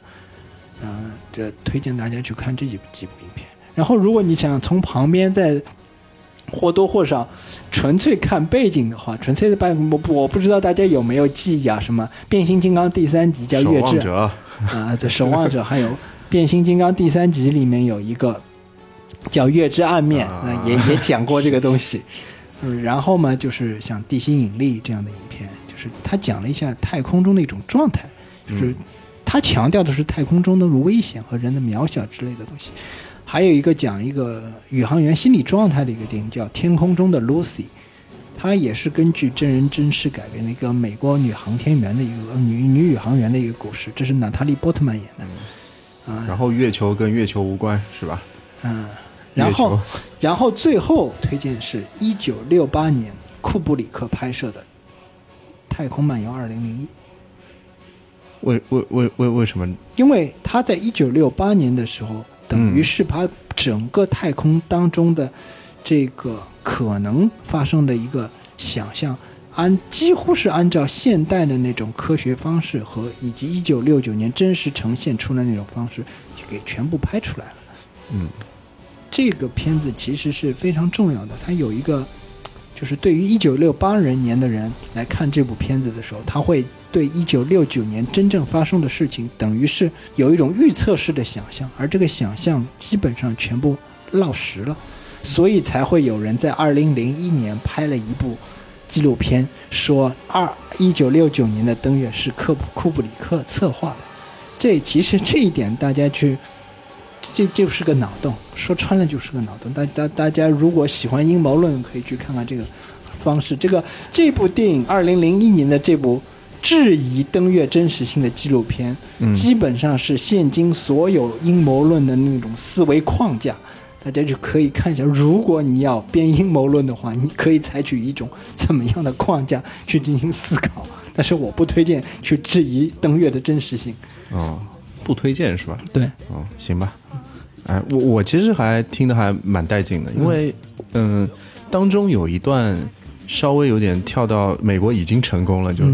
嗯，这推荐大家去看这几几部影片。然后如果你想从旁边再或多或少，纯粹看背景的话，纯粹的办我我不知道大家有没有记忆啊？什么变形金刚第三集叫月之啊，这守望者，还有变形金刚第三集里面有一个叫月之暗面，那也也讲过这个东西。[laughs] 嗯，然后嘛，就是像地心引力这样的影片，就是他讲了一下太空中的一种状态，就是他强调的是太空中的危险和人的渺小之类的东西。还有一个讲一个宇航员心理状态的一个电影，叫《天空中的 Lucy》，它也是根据真人真事改编的一个美国女航天员的一个女女宇航员的一个故事。这是娜塔莉·波特曼演的。啊，然后月球跟月球无关是吧？嗯，然后然后最后推荐是一九六八年库布里克拍摄的《太空漫游二零零一》。为为为为为什么？因为他在一九六八年的时候。等于是把整个太空当中的这个可能发生的一个想象，按几乎是按照现代的那种科学方式和以及一九六九年真实呈现出来那种方式，就给全部拍出来了。嗯，这个片子其实是非常重要的，它有一个，就是对于一九六八年的人来看这部片子的时候，他会。对一九六九年真正发生的事情，等于是有一种预测式的想象，而这个想象基本上全部落实了，所以才会有人在二零零一年拍了一部纪录片，说二一九六九年的登月是科普库布里克策划的。这其实这一点大家去，这就是个脑洞，说穿了就是个脑洞。大大大家如果喜欢阴谋论，可以去看看这个方式。这个这部电影二零零一年的这部。质疑登月真实性的纪录片，基本上是现今所有阴谋论的那种思维框架。大家就可以看一下，如果你要编阴谋论的话，你可以采取一种怎么样的框架去进行思考。但是我不推荐去质疑登月的真实性。哦，不推荐是吧？对。哦，行吧。哎，我我其实还听的还蛮带劲的，因为嗯，当中有一段稍微有点跳到美国已经成功了，就。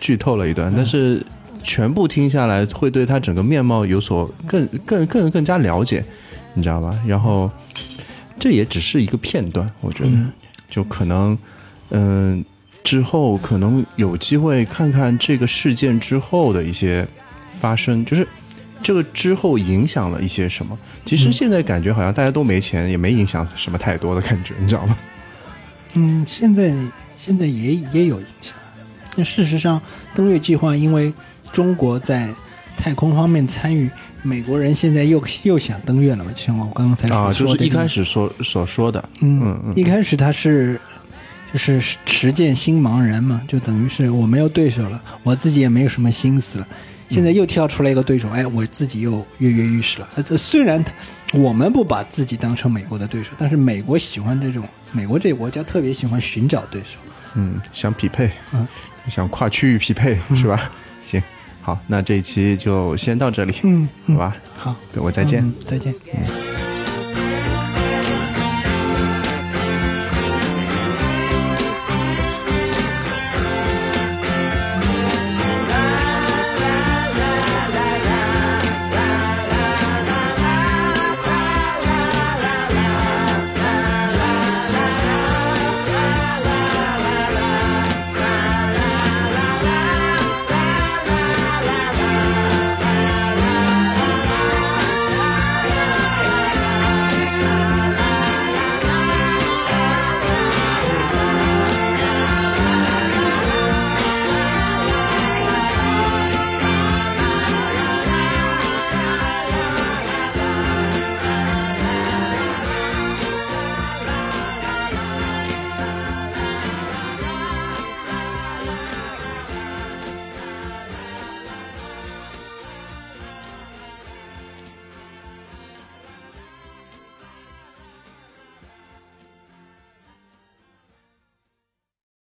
剧透了一段，但是全部听下来，会对他整个面貌有所更更更更加了解，你知道吧？然后这也只是一个片段，我觉得就可能嗯、之后可能有机会看看这个事件之后的一些发生，就是这个之后影响了一些什么。其实现在感觉好像大家都没钱，也没影响什么太多的感觉，你知道吗？嗯，现在现在也也有影响。那事实上，登月计划因为中国在太空方面参与，美国人现在又又想登月了嘛？就像我刚刚才说的就是一开始所所说的，嗯嗯嗯一开始他是就是实践新盲人嘛，就等于是我没有对手了，我自己也没有什么心思了。现在又跳出来一个对手，哎，我自己又跃跃欲试了。呃，这虽然我们不把自己当成美国的对手，但是美国喜欢这种，美国这个国家特别喜欢寻找对手。嗯，想匹配，嗯，想跨区域匹配，是吧？行，好，那这一期就先到这里，嗯，好吧？好，各位再见。嗯再见。嗯